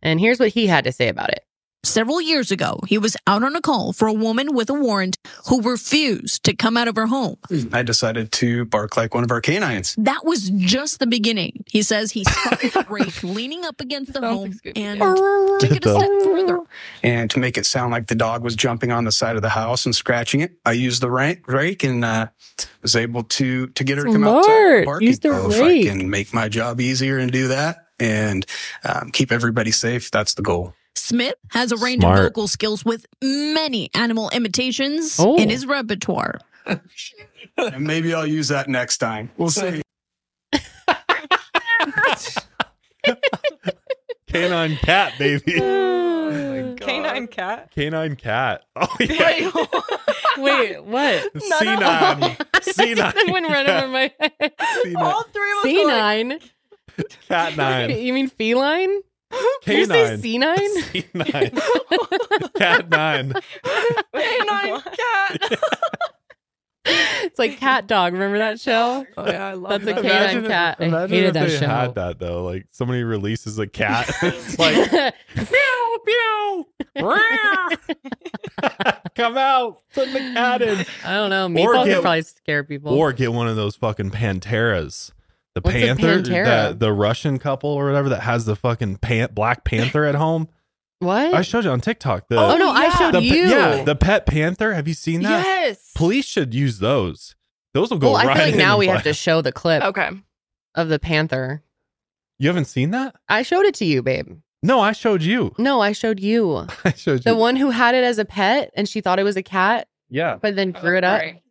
And here's what he had to say about it. Several years ago, he was out on a call for a woman with a warrant who refused to come out of her home. I decided to bark like one of our canines. That was just the beginning. He says he spotted the rake leaning up against the home and took it a step further. And to make it sound like the dog was jumping on the side of the house and scratching it, I used the rake, rake and uh, was able to to get her to come Smart. outside barking. Use the rake. If I can make my job easier and do that and um, keep everybody safe, that's the goal. Smith has a range Smart. of vocal skills with many animal imitations Oh. in his repertoire. and maybe I'll use that next time. We'll see. Canine cat, baby. Canine cat. Canine cat. Oh yeah. Wait, what? C9. C9. That went right over my head. All three of us C9? Cat nine. You mean feline? Did you say Canine. C9? C9. cat nine. Canine cat. It's like cat dog. Remember that show? Oh yeah, I love That's a that. canine Imagine if- cat. I imagine hated if that they show. had that though. Like somebody releases a cat. it's like pew pew. Come out. Put the cat in. I don't know. Or Meatball could probably scare people. Or get one of those fucking panteras. The What's panther, the, the Russian couple or whatever that has the fucking pan- black panther at home. what? I showed you on TikTok. The, oh, no, I showed the, you. Yeah, the pet panther. Have you seen that? Yes. Police should use those. Those will go well, I right feel like now we have to show the clip Okay. of the panther. You haven't seen that? I showed it to you, babe. No, I showed you. No, I showed you. I showed you. The one who had it as a pet and she thought it was a cat, Yeah. but then oh, grew it up. Right.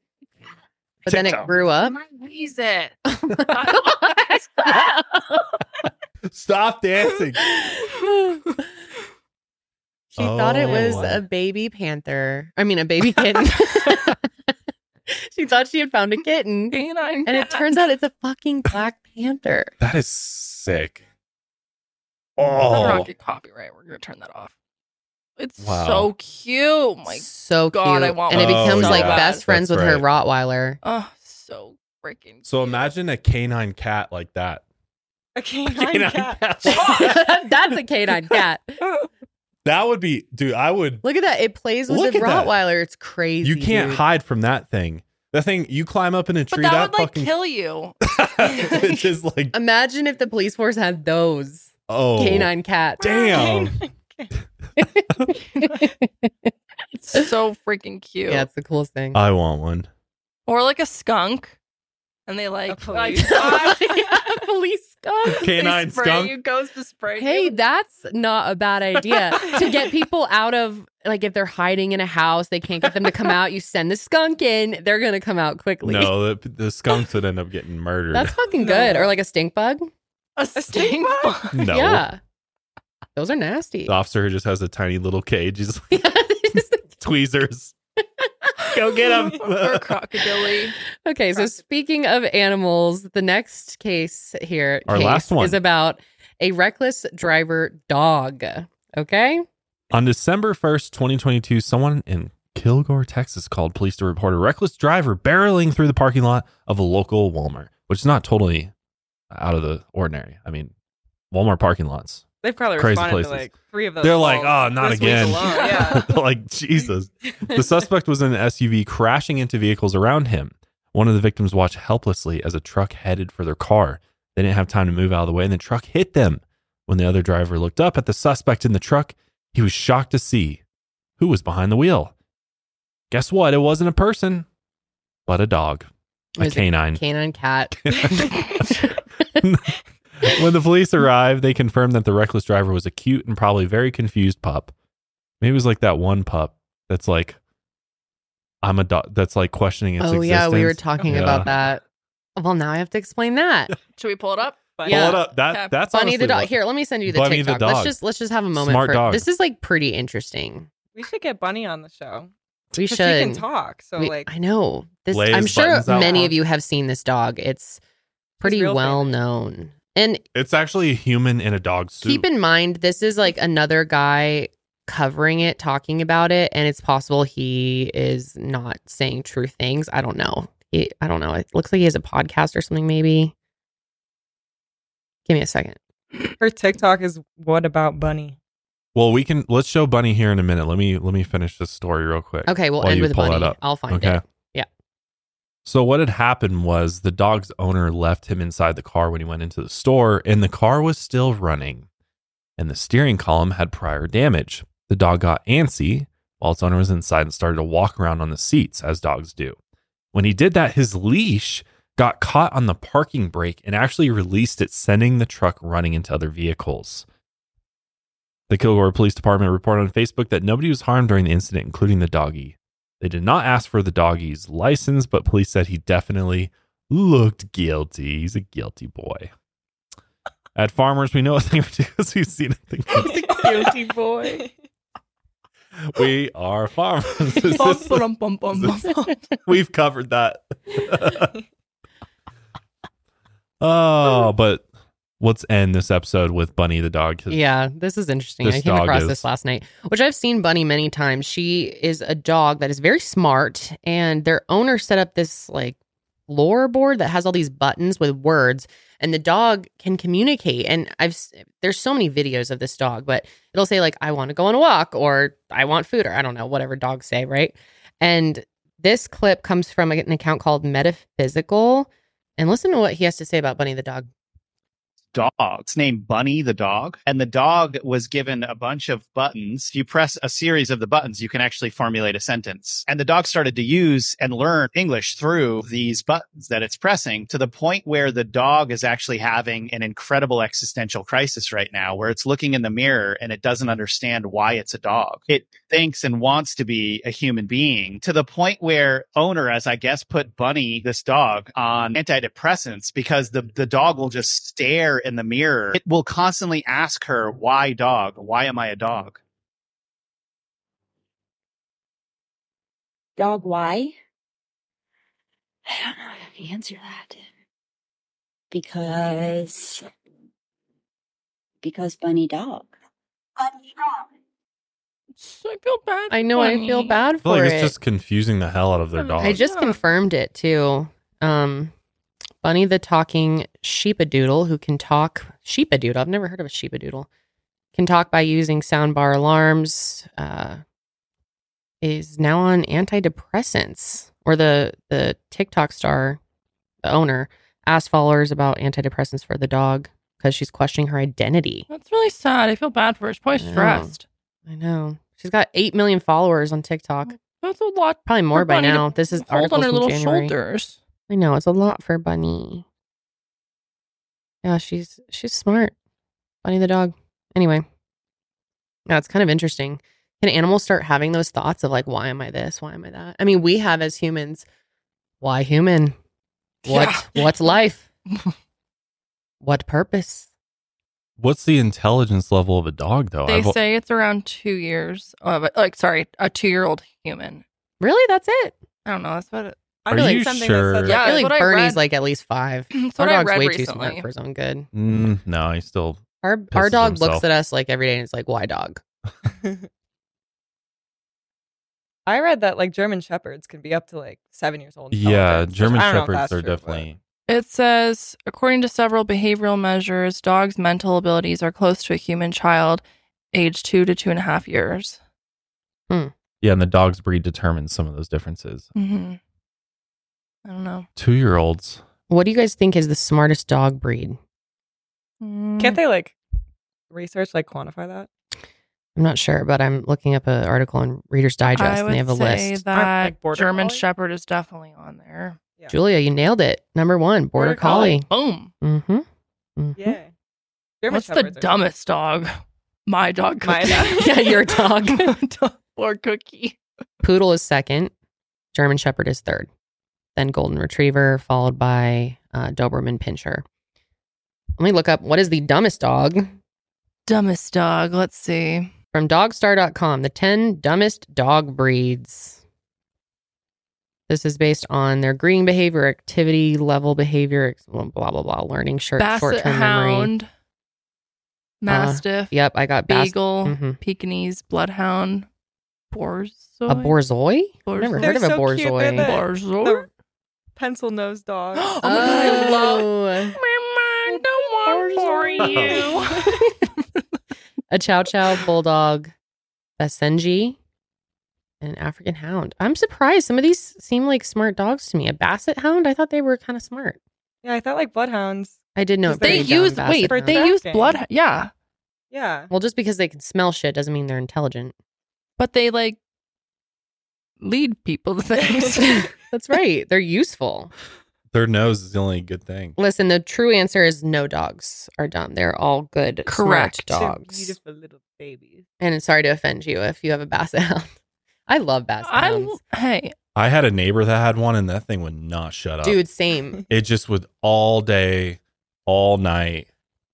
But then it grew up. Use it. Stop dancing. She thought it was Oh. a baby panther. I mean, a baby kitten. she thought she had found a kitten. Canine And it turns out it's a fucking black panther. That is sick. Better Oh, not get copyright. We're gonna turn that off. It's Wow. so cute. My So cute. God, I want and it one Oh, becomes so like bad. best friends That's with her. Rottweiler. Oh, so freaking. so imagine a canine cat like that. A canine, Canine cat. cat. That's a canine cat. That would be, dude. I would. Look at that. It plays with Look the at that. Rottweiler. It's crazy. You can't dude. hide from that thing. The thing you climb up in a But tree, that, that, would like fucking kill you. it's just like Imagine if the police force had those oh canine cats. Damn. It's so freaking cute. Yeah, it's the coolest thing. I want one. Or like a skunk. And they like police police skunk. Canine they spray skunk? You goes to spray. Hey, you. that's not a bad idea to get people out of like if they're hiding in a house, they can't get them to come out. You send the skunk in, they're gonna come out quickly. No, the, the skunks would end up getting murdered. That's fucking good. Or like a stink bug. A stink bug. no. Yeah, those are nasty. The officer who just has a tiny little cage. He's like, tweezers. Go get him. or crocodile. Okay, so speaking of animals, the next case here Our case last one. is about a reckless driver dog. Okay, On December 1st, 2022, someone in Kilgore, Texas called police to report a reckless driver barreling through the parking lot of a local Walmart, which is not totally out of the ordinary. I mean, Walmart parking lots. They've probably Crazy responded places. to like three of those. They're like, oh, not again. Yeah. Like, Jesus. The suspect was in an SUV crashing into vehicles around him. One of the victims watched helplessly as a truck headed for their car. They didn't have time to move out of the way, and the truck hit them. When the other driver looked up at the suspect in the truck, he was shocked to see who was behind the wheel. Guess what? It wasn't a person, but a dog, a was canine. canine cat. when the police arrived, they confirmed that the reckless driver was a cute and probably very confused pup. Maybe it was like that one pup that's like, I'm a dog. That's like questioning its oh yeah, we were talking Yeah. about that. Well, now I have to explain that. Should we pull it up? Pull it up. That Okay. that's Bunny the honestly dog. what- Here, let me send you the Bunny the TikTok. let's just let's just have a moment. Smart for, dog. This is like pretty interesting. We should get Bunny on the show. We should. She can talk. So We- like, I know this. Lay I'm sure buttons out. many of you have seen this dog. It's pretty real well known. And It's actually a human in a dog suit. keep in mind, this is like another guy covering it, talking about it, and it's possible he is not saying true things. I don't know. He, I don't know. It looks like he has a podcast or something. Maybe. Give me a second. her TikTok is what about Bunny? well, we can let's show Bunny here in a minute. Let me let me finish this story real quick. Okay, we'll end with Bunny. I'll find Okay. it. So what had happened was the dog's owner left him inside the car when he went into the store, and the car was still running, and the steering column had prior damage. The dog got antsy while its owner was inside and started to walk around on the seats as dogs do. When he did that, his leash got caught on the parking brake and actually released it, sending the truck running into other vehicles. The Kilgore Police Department reported on Facebook that nobody was harmed during the incident, including the doggy. They did not ask for the doggie's license, but police said he definitely looked guilty. He's a guilty boy. At Farmers, we know a thing or two because we've seen a thing. or two. Guilty boy. We are farmers. This Bum, is- bum, bum, bum, bum, bum. We've covered that. oh, but let's end this episode with Bunny the dog. Yeah, this is interesting. This I came across is- this last night, which I've seen Bunny many times. She is a dog that is very smart, and their owner set up this like lore board that has all these buttons with words, and the dog can communicate. And I've there's so many videos of this dog, but it'll say like I want to go on a walk or I want food or I don't know whatever dogs say, right? And this clip comes from an account called Metaphysical, and listen to what he has to say about Bunny the dog. Dog. It's named Bunny the dog. And the dog was given a bunch of buttons. If you press a series of the buttons, you can actually formulate a sentence. And the dog started to use and learn English through these buttons that it's pressing to the point where the dog is actually having an incredible existential crisis right now, where it's looking in the mirror and it doesn't understand why it's a dog. It thinks and wants to be a human being to the point where owner, as I guess, put Bunny, this dog, on antidepressants because the, the dog will just stare in the mirror. It will constantly ask her, why dog? Why am I a dog? Dog, why? I don't know how to answer that. Because. Because Bunny Dog. Bunny Dog. I feel bad. I know. I feel bad I feel for like it. it's just confusing the hell out of their dog. I just confirmed it too. Um, Bunny the talking sheepadoodle who can talk sheepadoodle. I've never heard of a sheepadoodle. Can talk by using soundbar alarms. Uh, is now on antidepressants. or the the TikTok star, the owner, asked followers about antidepressants for the dog because she's questioning her identity. That's really sad. I feel bad for her. She's probably I stressed. I know. She's got eight million followers on TikTok. That's a lot. Probably more by now. This is hold on her little January. shoulders. I know it's a lot for Bunny. Yeah, she's she's smart. Bunny the dog. Anyway, yeah, it's kind of interesting. Can animals start having those thoughts of like, why am I this? Why am I that? I mean, we have as humans. Why human? What what's life? what purpose? What's the intelligence level of a dog, though? They I've- say it's around two years. Of, like, sorry, a two-year-old human. Really? That's it? I don't know. That's what. It, I feel like something that said, Yeah, I feel like what I Bernie's read. like at least five. That's Our I dog's read way too recently. smart for his own good. Mm, no, he still. Our our dog himself. looks at us like every day and it's like, why dog? I read that like German shepherds can be up to like seven years old. Yeah, intelligence, German I don't know if shepherds are true, but- definitely. It says, according to several behavioral measures, dogs' mental abilities are close to a human child, age two to two and a half years. Hmm. Yeah, and the dog's breed determines some of those differences. Mm-hmm. I don't know. Two year olds. What do you guys think is the smartest dog breed? Can't they like research like quantify that? I'm not sure, but I'm looking up an article on Reader's Digest and they have a say list. that like, border German collie? Shepherd is definitely on there. Julia, you nailed it. Number one, border, collie. Boom. Mm-hmm. Yeah. German What's the shepherds are- dumbest dog? My dog. My Cookie. dog. yeah, your dog. or Cookie. Poodle is second. German Shepherd is third. Then Golden Retriever, followed by uh, Doberman Pinscher. Let me look up what is the dumbest dog Dumbest dog. Let's see. from dogster.com. The 10 dumbest dog breeds. This is based on their greeting behavior, activity level behavior, blah, blah, blah, blah learning short, Basset short-term memory. Hound. Mastiff. yep, I got Bas- Beagle. Mhm. Pekingese. Bloodhound. Borzoi. A Borzoi? I've never They're heard of a so cute. Borzoi. the- Borzoi? The pencil nose dog. Oh my God, I oh. love. Oh. Don't want for you. a Chow Chow Bulldog, a Senji, and an African Hound. I'm surprised. Some of these seem like smart dogs to me. A Basset Hound, I thought they were kind of smart. Yeah, I thought like bloodhounds. I did know They pretty dumb use wait. Hound. They use blood. Yeah, Yeah. Well, just because they can smell shit doesn't mean they're intelligent. but they like lead people to things. That's right. They're useful. Their nose is the only good thing. Listen, the true answer is no dogs are dumb. They're all good, Correct. smart They're dogs. beautiful little babies. And sorry to offend you if you have a Basset Hound. I love Basset I Hounds. hey, I had a neighbor that had one, and that thing would not shut up. Dude, same. It just would all day, all night,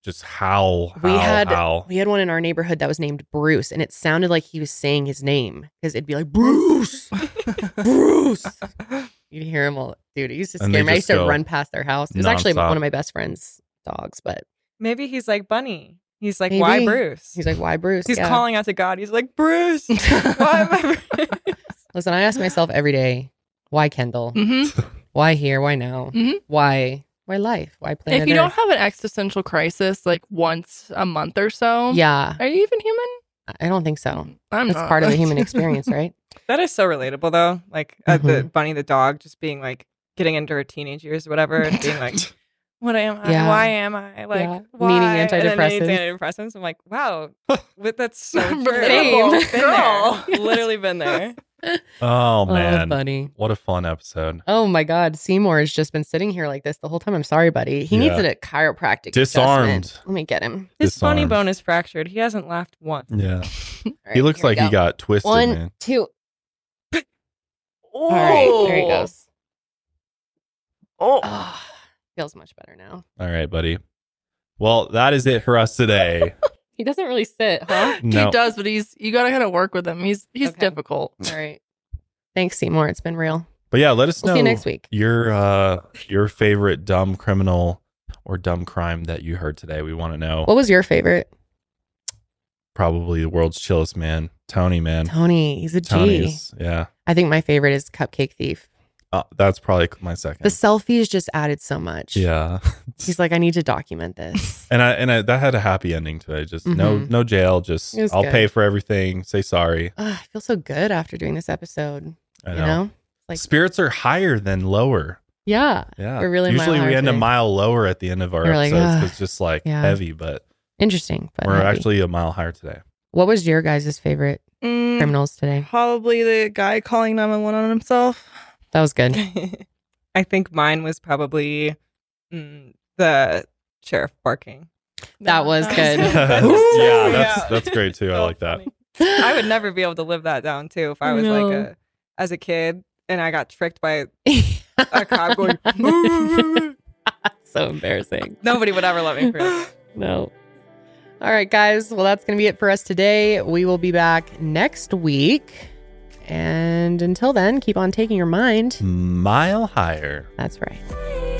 just howl, howl, we had howl. we had one in our neighborhood that was named Bruce, and it sounded like he was saying his name because it'd be like Bruce, Bruce. You'd hear him all, dude. It used to scare me. I used to run past their house. It was actually one of my best friend's dogs, but Maybe he's like Bunny. He's like, Maybe. why Bruce? he's like, why Bruce? He's Yeah. calling out to God. He's like, Bruce, why am I Bruce? Listen, I ask myself every day, why Kendall? Mhm. Why here? Why now? Mhm. Why? Why life? Why planet if you don't have an existential crisis like once a month or so, yeah, are you even human? I don't think so. I'm That's not. part of the human experience, right? That is so relatable though. Like uh, the Mhm. Bunny the dog just being like getting into her teenage years or whatever and being like, what am I? Yeah. Why am I? Like, Yeah. why? Needing And then antidepressants. antidepressants. I'm like, wow, that's so true. Relatable. Been Girl. there. Literally been there. Oh, oh man, buddy. what a fun episode! Oh my God, Seymour has just been sitting here like this the whole time. I'm sorry, buddy. He needs Yeah. a chiropractic Disarmed. adjustment. Let me get him. His funny bone is fractured. He hasn't laughed once. Yeah, All right, he looks here we like he got twisted, one, man. two. All right, there he goes. Oh, Feels much better now. All right, buddy. Well, that is it for us today. He doesn't really sit, huh? No. he does, but he's you gotta kind of work with him. He's he's Okay. difficult. All right. Thanks, Seymour. It's been real. But yeah, let us We'll know see you next week. your uh your favorite dumb criminal or dumb crime that you heard today. We want to know. What was your favorite? Probably the world's chillest man, Tony. Man, Tony. He's a G. Tony is yeah. I think my favorite is Cupcake Thief. Uh, that's probably my second. The selfies just added so much. yeah, He's like, I need to document this. and I and I, that had a happy ending to it. Just no Mhm. no jail. Just I'll good. pay for everything. Say sorry. Ugh, I feel so good after doing this episode. I You know. know? like Spirits are higher than lower. yeah, Yeah. we're really Usually we higher end a mile lower at the end of our We're episodes. "Ugh." it's just like Yeah. heavy, but interesting. But we're heavy. actually a mile higher today. What was your guys' favorite Mm, criminals today? Probably the guy calling 911 on himself. That was good. I think mine was probably mm, the sheriff barking. That was good. yeah, that's that's great too. I like that. I would never be able to live that down too if I was like a as a kid and I got tricked by a cop going. so embarrassing. Nobody would ever let me through. No. All right, guys. Well, that's going to be it for us today. We will be back next week. And until then, keep on taking your mind. Mile higher. That's right.